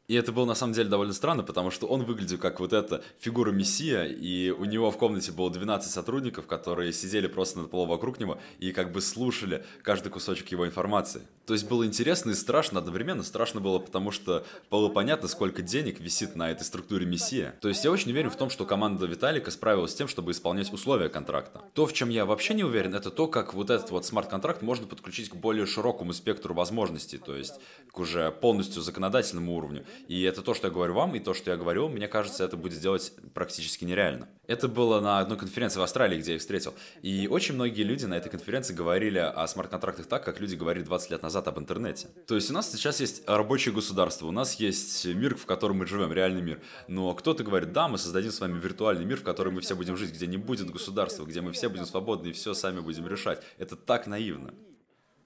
И это было на самом деле довольно странно, потому что он выглядел как вот эта фигура мессия, и у него в комнате было 12 сотрудников, которые сидели просто на полу вокруг него и как бы слушали каждый кусочек его информации. То есть было интересно и страшно одновременно. Страшно было, потому что было понятно, сколько денег висит на этой структуре мессия. То есть я очень уверен в том, что команда Виталика справилась с тем, чтобы исполнять условия контракта. То, в чем я вообще не уверен, это то, как вот этот вот смарт-контракт можно подключить к более широкому спектру возможностей, то есть к уже полностью законодательному уровню. И это то, что я говорю вам, и то, что я говорю, мне кажется, это будет сделать практически нереально. Это было на одной конференции в Австралии, где я их встретил. И очень многие люди на этой конференции говорили о смарт-контрактах так, как люди говорили 20 лет назад об интернете. То есть у нас сейчас есть рабочее государство, у нас есть мир, в котором мы живем, реальный мир. Но кто-то говорит, да, мы создадим с вами виртуальный мир, в котором мы все будем жить, где не будет государства, где мы все будем свободны и все сами будем решать. Это так наивно.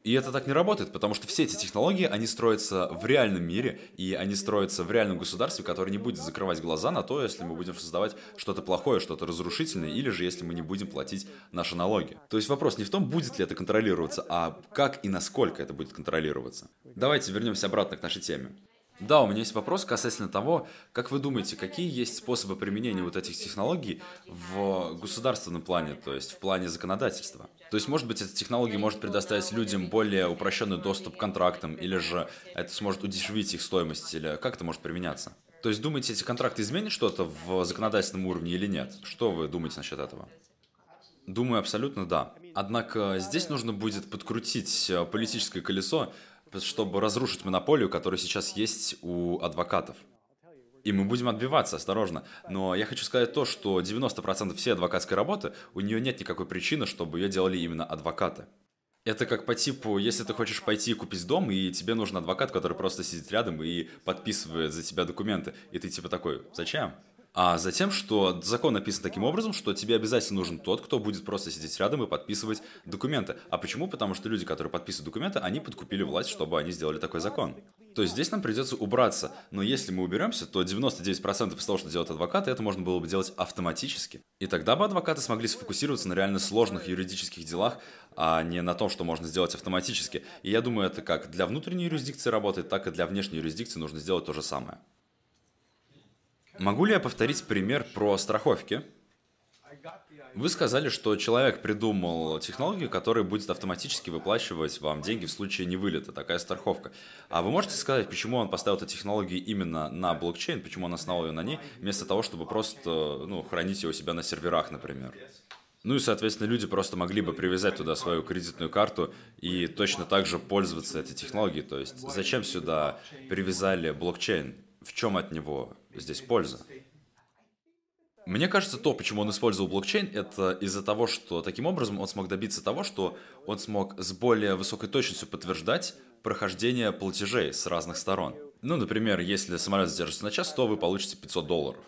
И это так не работает, потому что все эти технологии, они строятся в реальном мире, и они строятся в реальном государстве, которое не будет закрывать глаза на то, если мы будем создавать что-то плохое, что-то разрушительное, или же если мы не будем платить наши налоги. То есть вопрос не в том, будет ли это контролироваться, а как и насколько это будет контролироваться. Давайте вернемся обратно к нашей теме. Да, у меня есть вопрос касательно того, как вы думаете, какие есть способы применения вот этих технологий в государственном плане, то есть в плане законодательства? То есть, может быть, эта технология может предоставить людям более упрощенный доступ к контрактам, или же это сможет удешевить их стоимость, или как это может применяться? То есть, думаете, эти контракты изменят что-то в законодательном уровне или нет? Что вы думаете насчет этого? Думаю, абсолютно да. Однако здесь нужно будет подкрутить политическое колесо, чтобы разрушить монополию, которая сейчас есть у адвокатов. И мы будем отбиваться, осторожно. Но я хочу сказать то, что 90% всей адвокатской работы, у нее нет никакой причины, чтобы ее делали именно адвокаты. Это как по типу, если ты хочешь пойти купить дом, и тебе нужен адвокат, который просто сидит рядом и подписывает за тебя документы. И ты типа такой, зачем? А затем, что закон написан таким образом, что тебе обязательно нужен тот, кто будет просто сидеть рядом и подписывать документы. А почему? Потому что люди, которые подписывают документы, они подкупили власть, чтобы они сделали такой закон. То есть здесь нам придется убраться, но если мы уберемся, то 99% из того, что делают адвокаты, это можно было бы делать автоматически. И тогда бы адвокаты смогли сфокусироваться на реально сложных юридических делах, а не на том, что можно сделать автоматически. И я думаю, это как для внутренней юрисдикции работает, так и для внешней юрисдикции нужно сделать то же самое. Могу ли я повторить пример про страховки? Вы сказали, что человек придумал технологию, которая будет автоматически выплачивать вам деньги в случае невылета, такая страховка. А вы можете сказать, почему он поставил эту технологию именно на блокчейн, почему он основал ее на ней, вместо того, чтобы просто ну, хранить ее у себя на серверах, например? Ну и, соответственно, люди просто могли бы привязать туда свою кредитную карту и точно так же пользоваться этой технологией. То есть зачем сюда привязали блокчейн? В чем от него здесь польза? Мне кажется, то, почему он использовал блокчейн, это из-за того, что таким образом он смог добиться того, что он смог с более высокой точностью подтверждать прохождение платежей с разных сторон. Ну, например, если самолет задержится на час, то вы получите 500 долларов.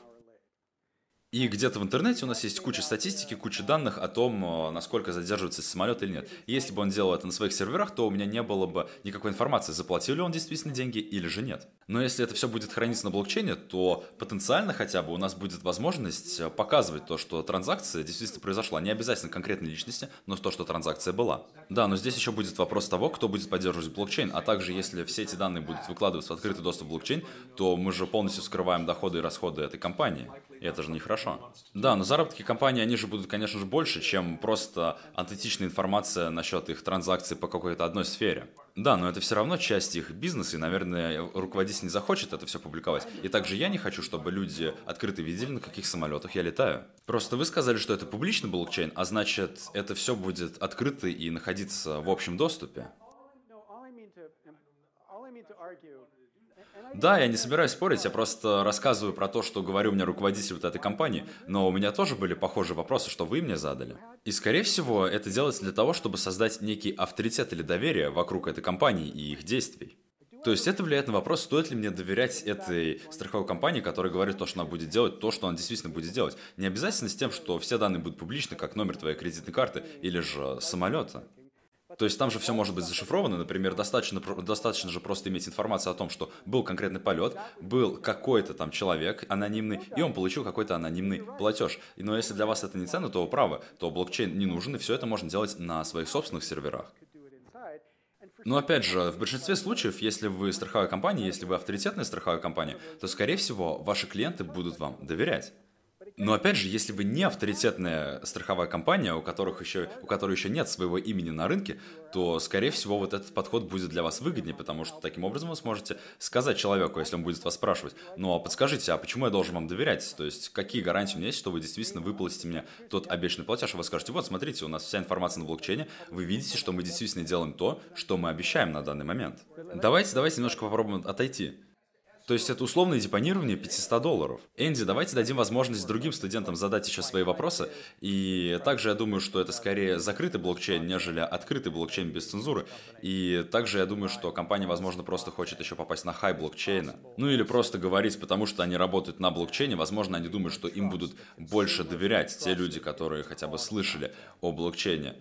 И где-то в интернете у нас есть куча статистики, куча данных о том, э, насколько задерживается самолет или нет. И если бы он делал это на своих серверах, то у меня не было бы никакой информации, заплатил ли он действительно деньги или же нет. Но если это все будет храниться на блокчейне, то потенциально хотя бы у нас будет возможность э, показывать то, что транзакция действительно произошла. Не обязательно конкретной личности, но то, что транзакция была. Да, но здесь еще будет вопрос того, кто будет поддерживать блокчейн. А также, если все эти данные будут выкладываться в открытый доступ в блокчейн, то мы же полностью скрываем доходы и расходы этой компании. И это же нехорошо. Да, но заработки компании, они же будут, конечно же, больше, чем просто антетичная информация насчет их транзакций по какой-то одной сфере. Да, но это все равно часть их бизнеса, и, наверное, руководитель не захочет это все публиковать. И также я не хочу, чтобы люди открыто видели, на каких самолетах я летаю. Просто вы сказали, что это публичный блокчейн, а значит, это все будет открыто и находиться в общем доступе. Да, я не собираюсь спорить, я просто рассказываю про то, что говорю мне руководитель вот этой компании, но у меня тоже были похожие вопросы, что вы мне задали. И, скорее всего, это делается для того, чтобы создать некий авторитет или доверие вокруг этой компании и их действий. То есть это влияет на вопрос, стоит ли мне доверять этой страховой компании, которая говорит то, что она будет делать, то, что она действительно будет делать. Не обязательно с тем, что все данные будут публичны, как номер твоей кредитной карты или же самолета. То есть там же все может быть зашифровано, например, достаточно, достаточно же просто иметь информацию о том, что был конкретный полет, был какой-то там человек анонимный, и он получил какой-то анонимный платеж. Но если для вас это не ценно, то вы правы, то блокчейн не нужен, и все это можно делать на своих собственных серверах. Но опять же, в большинстве случаев, если вы страховая компания, если вы авторитетная страховая компания, то, скорее всего, ваши клиенты будут вам доверять. Но опять же, если вы не авторитетная страховая компания, у, которых еще, у которой еще нет своего имени на рынке, то, скорее всего, вот этот подход будет для вас выгоднее, потому что таким образом вы сможете сказать человеку, если он будет вас спрашивать, ну а подскажите, а почему я должен вам доверять? То есть, какие гарантии у меня есть, что вы действительно выплатите мне тот обещанный платеж, а вы скажете, вот, смотрите, у нас вся информация на блокчейне, вы видите, что мы действительно делаем то, что мы обещаем на данный момент. Давайте, давайте немножко попробуем отойти. То есть это условное депонирование 500 долларов. Энди, давайте дадим возможность другим студентам задать еще свои вопросы. И также я думаю, что это скорее закрытый блокчейн, нежели открытый блокчейн без цензуры. И также я думаю, что компания, возможно, просто хочет еще попасть на хай блокчейна. Ну или просто говорить, потому что они работают на блокчейне, возможно, они думают, что им будут больше доверять те люди, которые хотя бы слышали о блокчейне.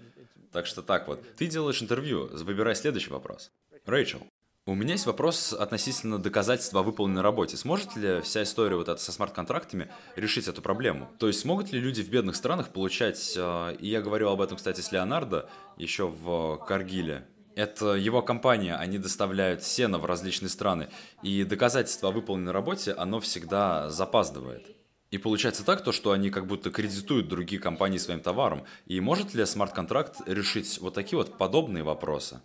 Так что так вот. Ты делаешь интервью, выбирай следующий вопрос. Рэйчел. У меня есть вопрос относительно доказательства о выполненной работе. Сможет ли вся история вот эта со смарт-контрактами решить эту проблему? То есть смогут ли люди в бедных странах получать, э, и я говорил об этом, кстати, с Леонардо еще в Каргиле, это его компания, они доставляют сено в различные страны, и доказательство о выполненной работе, оно всегда запаздывает. И получается так, то, что они как будто кредитуют другие компании своим товаром. И может ли смарт-контракт решить вот такие вот подобные вопросы?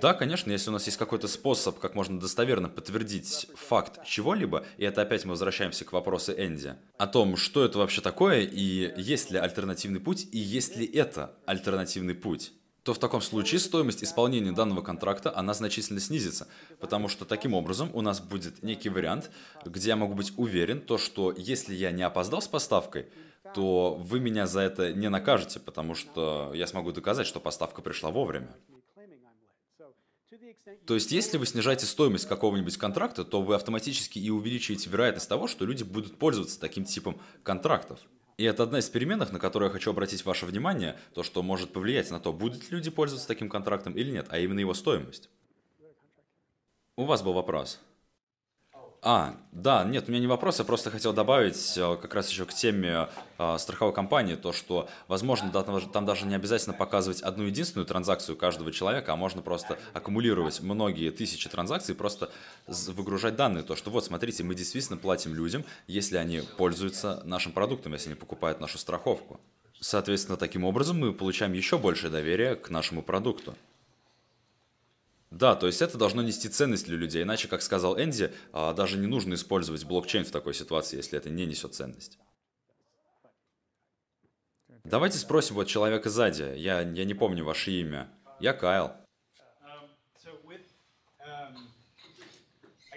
Да, конечно, если у нас есть какой-то способ, как можно достоверно подтвердить факт чего-либо, и это опять мы возвращаемся к вопросу Энди, о том, что это вообще такое, и есть ли альтернативный путь, и есть ли это альтернативный путь то в таком случае стоимость исполнения данного контракта, она значительно снизится, потому что таким образом у нас будет некий вариант, где я могу быть уверен, то, что если я не опоздал с поставкой, то вы меня за это не накажете, потому что я смогу доказать, что поставка пришла вовремя. То есть, если вы снижаете стоимость какого-нибудь контракта, то вы автоматически и увеличиваете вероятность того, что люди будут пользоваться таким типом контрактов. И это одна из переменных, на которую я хочу обратить ваше внимание, то, что может повлиять на то, будут ли люди пользоваться таким контрактом или нет, а именно его стоимость. У вас был вопрос. А, да, нет, у меня не вопрос, я просто хотел добавить э, как раз еще к теме э, страховой компании, то, что, возможно, да, там даже не обязательно показывать одну единственную транзакцию каждого человека, а можно просто аккумулировать многие тысячи транзакций, просто выгружать данные, то, что вот, смотрите, мы действительно платим людям, если они пользуются нашим продуктом, если они покупают нашу страховку. Соответственно, таким образом мы получаем еще большее доверие к нашему продукту. Да, то есть это должно нести ценность для людей, иначе, как сказал Энди, а, даже не нужно использовать блокчейн в такой ситуации, если это не несет ценность. Давайте спросим вот человека сзади. Я, я не помню ваше имя. Я Кайл.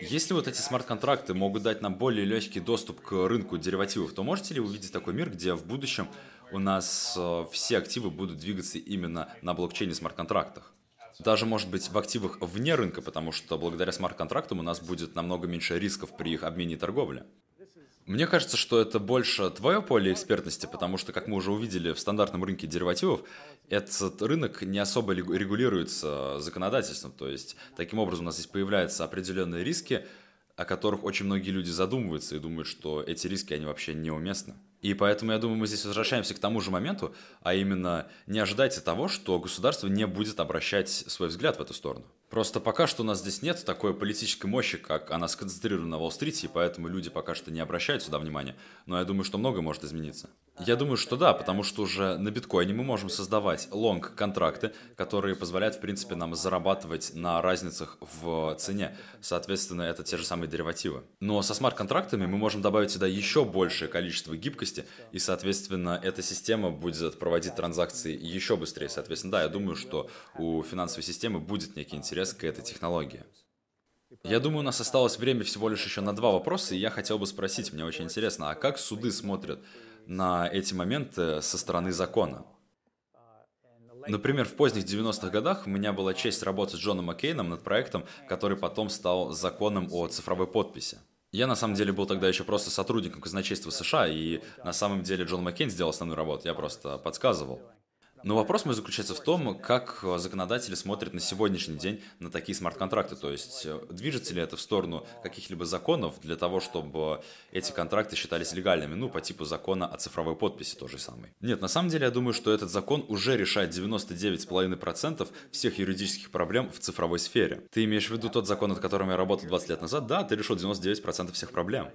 Если вот эти смарт-контракты могут дать нам более легкий доступ к рынку деривативов, то можете ли увидеть такой мир, где в будущем у нас э, все активы будут двигаться именно на блокчейне смарт-контрактах? Даже, может быть, в активах вне рынка, потому что благодаря смарт-контрактам у нас будет намного меньше рисков при их обмене и торговле. Мне кажется, что это больше твое поле экспертности, потому что, как мы уже увидели в стандартном рынке деривативов, этот рынок не особо регулируется законодательством. То есть, таким образом, у нас здесь появляются определенные риски, о которых очень многие люди задумываются и думают, что эти риски, они вообще неуместны. И поэтому, я думаю, мы здесь возвращаемся к тому же моменту, а именно не ожидайте того, что государство не будет обращать свой взгляд в эту сторону. Просто пока что у нас здесь нет такой политической мощи, как она сконцентрирована на Уолл-стрите, и поэтому люди пока что не обращают сюда внимания. Но я думаю, что многое может измениться. Я думаю, что да, потому что уже на биткоине мы можем создавать лонг-контракты, которые позволяют, в принципе, нам зарабатывать на разницах в цене. Соответственно, это те же самые деривативы. Но со смарт-контрактами мы можем добавить сюда еще большее количество гибкости, и, соответственно, эта система будет проводить транзакции еще быстрее. Соответственно, да, я думаю, что у финансовой системы будет некий интерес к этой технологии. Я думаю, у нас осталось время всего лишь еще на два вопроса, и я хотел бы спросить, мне очень интересно, а как суды смотрят на эти моменты со стороны закона? Например, в поздних 90-х годах у меня была честь работать с Джоном Маккейном над проектом, который потом стал законом о цифровой подписи. Я на самом деле был тогда еще просто сотрудником казначейства США, и на самом деле Джон Маккейн сделал основную работу, я просто подсказывал. Но вопрос мой заключается в том, как э, законодатели смотрят на сегодняшний день на такие смарт-контракты. То есть, э, движется ли это в сторону каких-либо законов для того, чтобы эти контракты считались легальными, ну, по типу закона о цифровой подписи, то же самый. Нет, на самом деле, я думаю, что этот закон уже решает 99,5% всех юридических проблем в цифровой сфере. Ты имеешь в виду тот закон, над которым я работал 20 лет назад? Да, ты решил 99% всех проблем.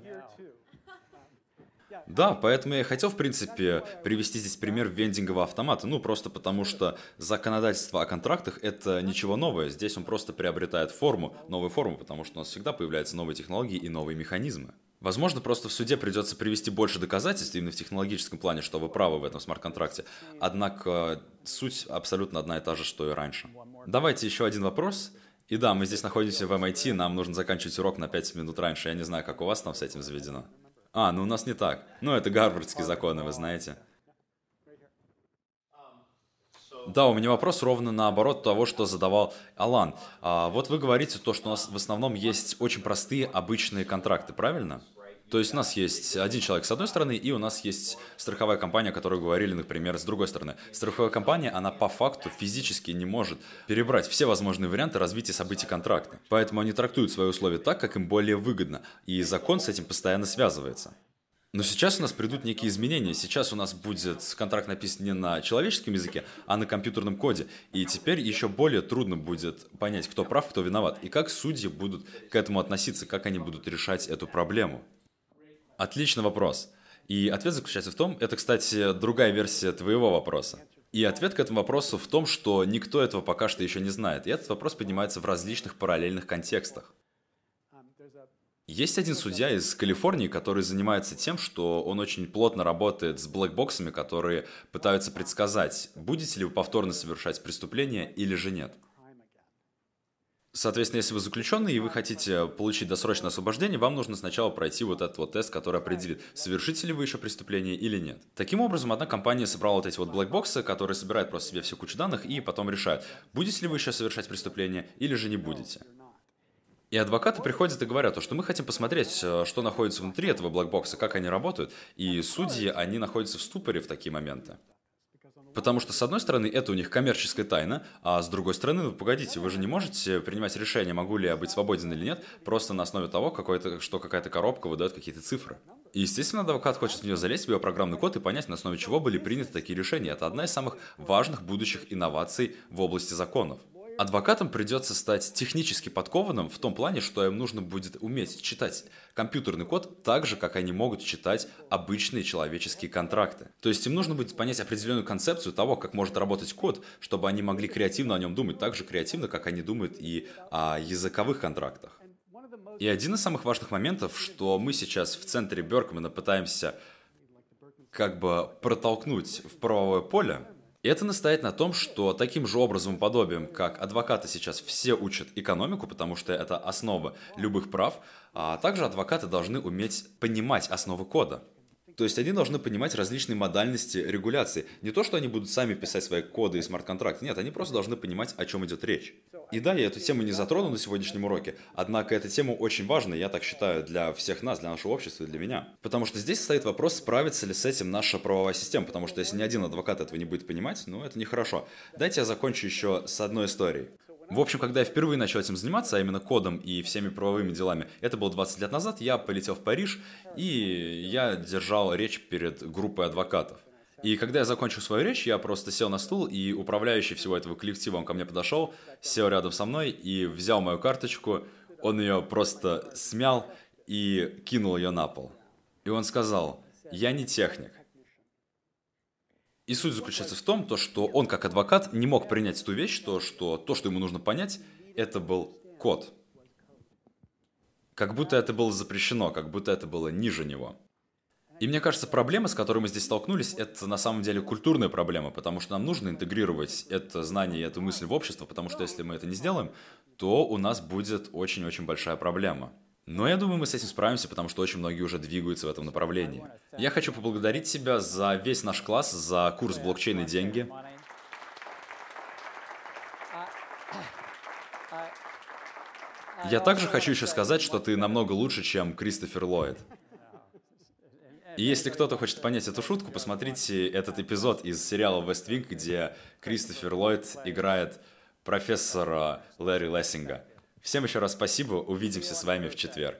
Да, поэтому я хотел, в принципе, привести здесь пример вендингового автомата. Ну, просто потому что законодательство о контрактах – это ничего новое. Здесь он просто приобретает форму, новую форму, потому что у нас всегда появляются новые технологии и новые механизмы. Возможно, просто в суде придется привести больше доказательств именно в технологическом плане, что вы правы в этом смарт-контракте. Однако суть абсолютно одна и та же, что и раньше. Давайте еще один вопрос. И да, мы здесь находимся в MIT, нам нужно заканчивать урок на 5 минут раньше. Я не знаю, как у вас там с этим заведено. А, ну у нас не так. Ну, это гарвардские законы, вы знаете. Да, у меня вопрос ровно наоборот того, что задавал Алан. А, вот вы говорите то, что у нас в основном есть очень простые обычные контракты, правильно? То есть у нас есть один человек с одной стороны, и у нас есть страховая компания, о которой говорили, например, с другой стороны. Страховая компания, она по факту физически не может перебрать все возможные варианты развития событий контракта. Поэтому они трактуют свои условия так, как им более выгодно. И закон с этим постоянно связывается. Но сейчас у нас придут некие изменения. Сейчас у нас будет контракт написан не на человеческом языке, а на компьютерном коде. И теперь еще более трудно будет понять, кто прав, кто виноват. И как судьи будут к этому относиться, как они будут решать эту проблему. Отличный вопрос. И ответ заключается в том, это, кстати, другая версия твоего вопроса. И ответ к этому вопросу в том, что никто этого пока что еще не знает. И этот вопрос поднимается в различных параллельных контекстах. Есть один судья из Калифорнии, который занимается тем, что он очень плотно работает с блэкбоксами, которые пытаются предсказать, будете ли вы повторно совершать преступление или же нет. Соответственно, если вы заключенный и вы хотите получить досрочное освобождение, вам нужно сначала пройти вот этот вот тест, который определит, совершите ли вы еще преступление или нет. Таким образом, одна компания собрала вот эти вот блэкбоксы, которые собирают просто себе всю кучу данных и потом решают, будете ли вы еще совершать преступление или же не будете. И адвокаты приходят и говорят, что мы хотим посмотреть, э, что находится внутри этого блэкбокса, как они работают. И судьи, они находятся в ступоре в такие моменты. Потому что, с одной стороны, это у них коммерческая тайна, а с другой стороны, ну, погодите, вы же не можете принимать решение, могу ли я быть свободен или нет, просто на основе того, какой-то, что какая-то коробка выдает какие-то цифры. И, естественно, адвокат хочет в нее залезть, в ее программный код и понять, на основе чего были приняты такие решения. Это одна из самых важных будущих инноваций в области законов. Адвокатам придется стать технически подкованным в том плане, что им нужно будет уметь читать компьютерный код так же, как они могут читать обычные человеческие контракты. То есть им нужно будет понять определенную концепцию того, как может работать код, чтобы они могли креативно о нем думать, так же креативно, как они думают и о языковых контрактах. И один из самых важных моментов, что мы сейчас в центре Беркмана пытаемся как бы протолкнуть в правовое поле, это настоит на том, что таким же образом подобием, как адвокаты сейчас все учат экономику, потому что это основа любых прав, а также адвокаты должны уметь понимать основы кода. То есть они должны понимать различные модальности регуляции. Не то, что они будут сами писать свои коды и смарт-контракты, нет, они просто должны понимать, о чем идет речь. И да, я эту тему не затрону на сегодняшнем уроке, однако эта тема очень важна, я так считаю, для всех нас, для нашего общества и для меня. Потому что здесь стоит вопрос, справится ли с этим наша правовая система, потому что если ни один адвокат этого не будет понимать, ну это нехорошо. Дайте я закончу еще с одной историей. В общем, когда я впервые начал этим заниматься, а именно кодом и всеми правовыми делами, это было 20 лет назад, я полетел в Париж, и я держал речь перед группой адвокатов. И когда я закончил свою речь, я просто сел на стул, и управляющий всего этого коллектива, он ко мне подошел, сел рядом со мной и взял мою карточку, он ее просто смял и кинул ее на пол. И он сказал, я не техник, и суть заключается в том, то, что он как адвокат не мог принять ту вещь, то, что то, что ему нужно понять, это был код. Как будто это было запрещено, как будто это было ниже него. И мне кажется, проблема, с которой мы здесь столкнулись, это на самом деле культурная проблема, потому что нам нужно интегрировать это знание и эту мысль в общество, потому что если мы это не сделаем, то у нас будет очень-очень большая проблема. Но я думаю, мы с этим справимся, потому что очень многие уже двигаются в этом направлении. Я хочу поблагодарить тебя за весь наш класс, за курс блокчейн и деньги. Я также хочу еще сказать, что ты намного лучше, чем Кристофер Ллойд. И если кто-то хочет понять эту шутку, посмотрите этот эпизод из сериала «Вест Винг», где Кристофер Ллойд играет профессора Лэри Лессинга. Всем еще раз спасибо, увидимся с вами в четверг.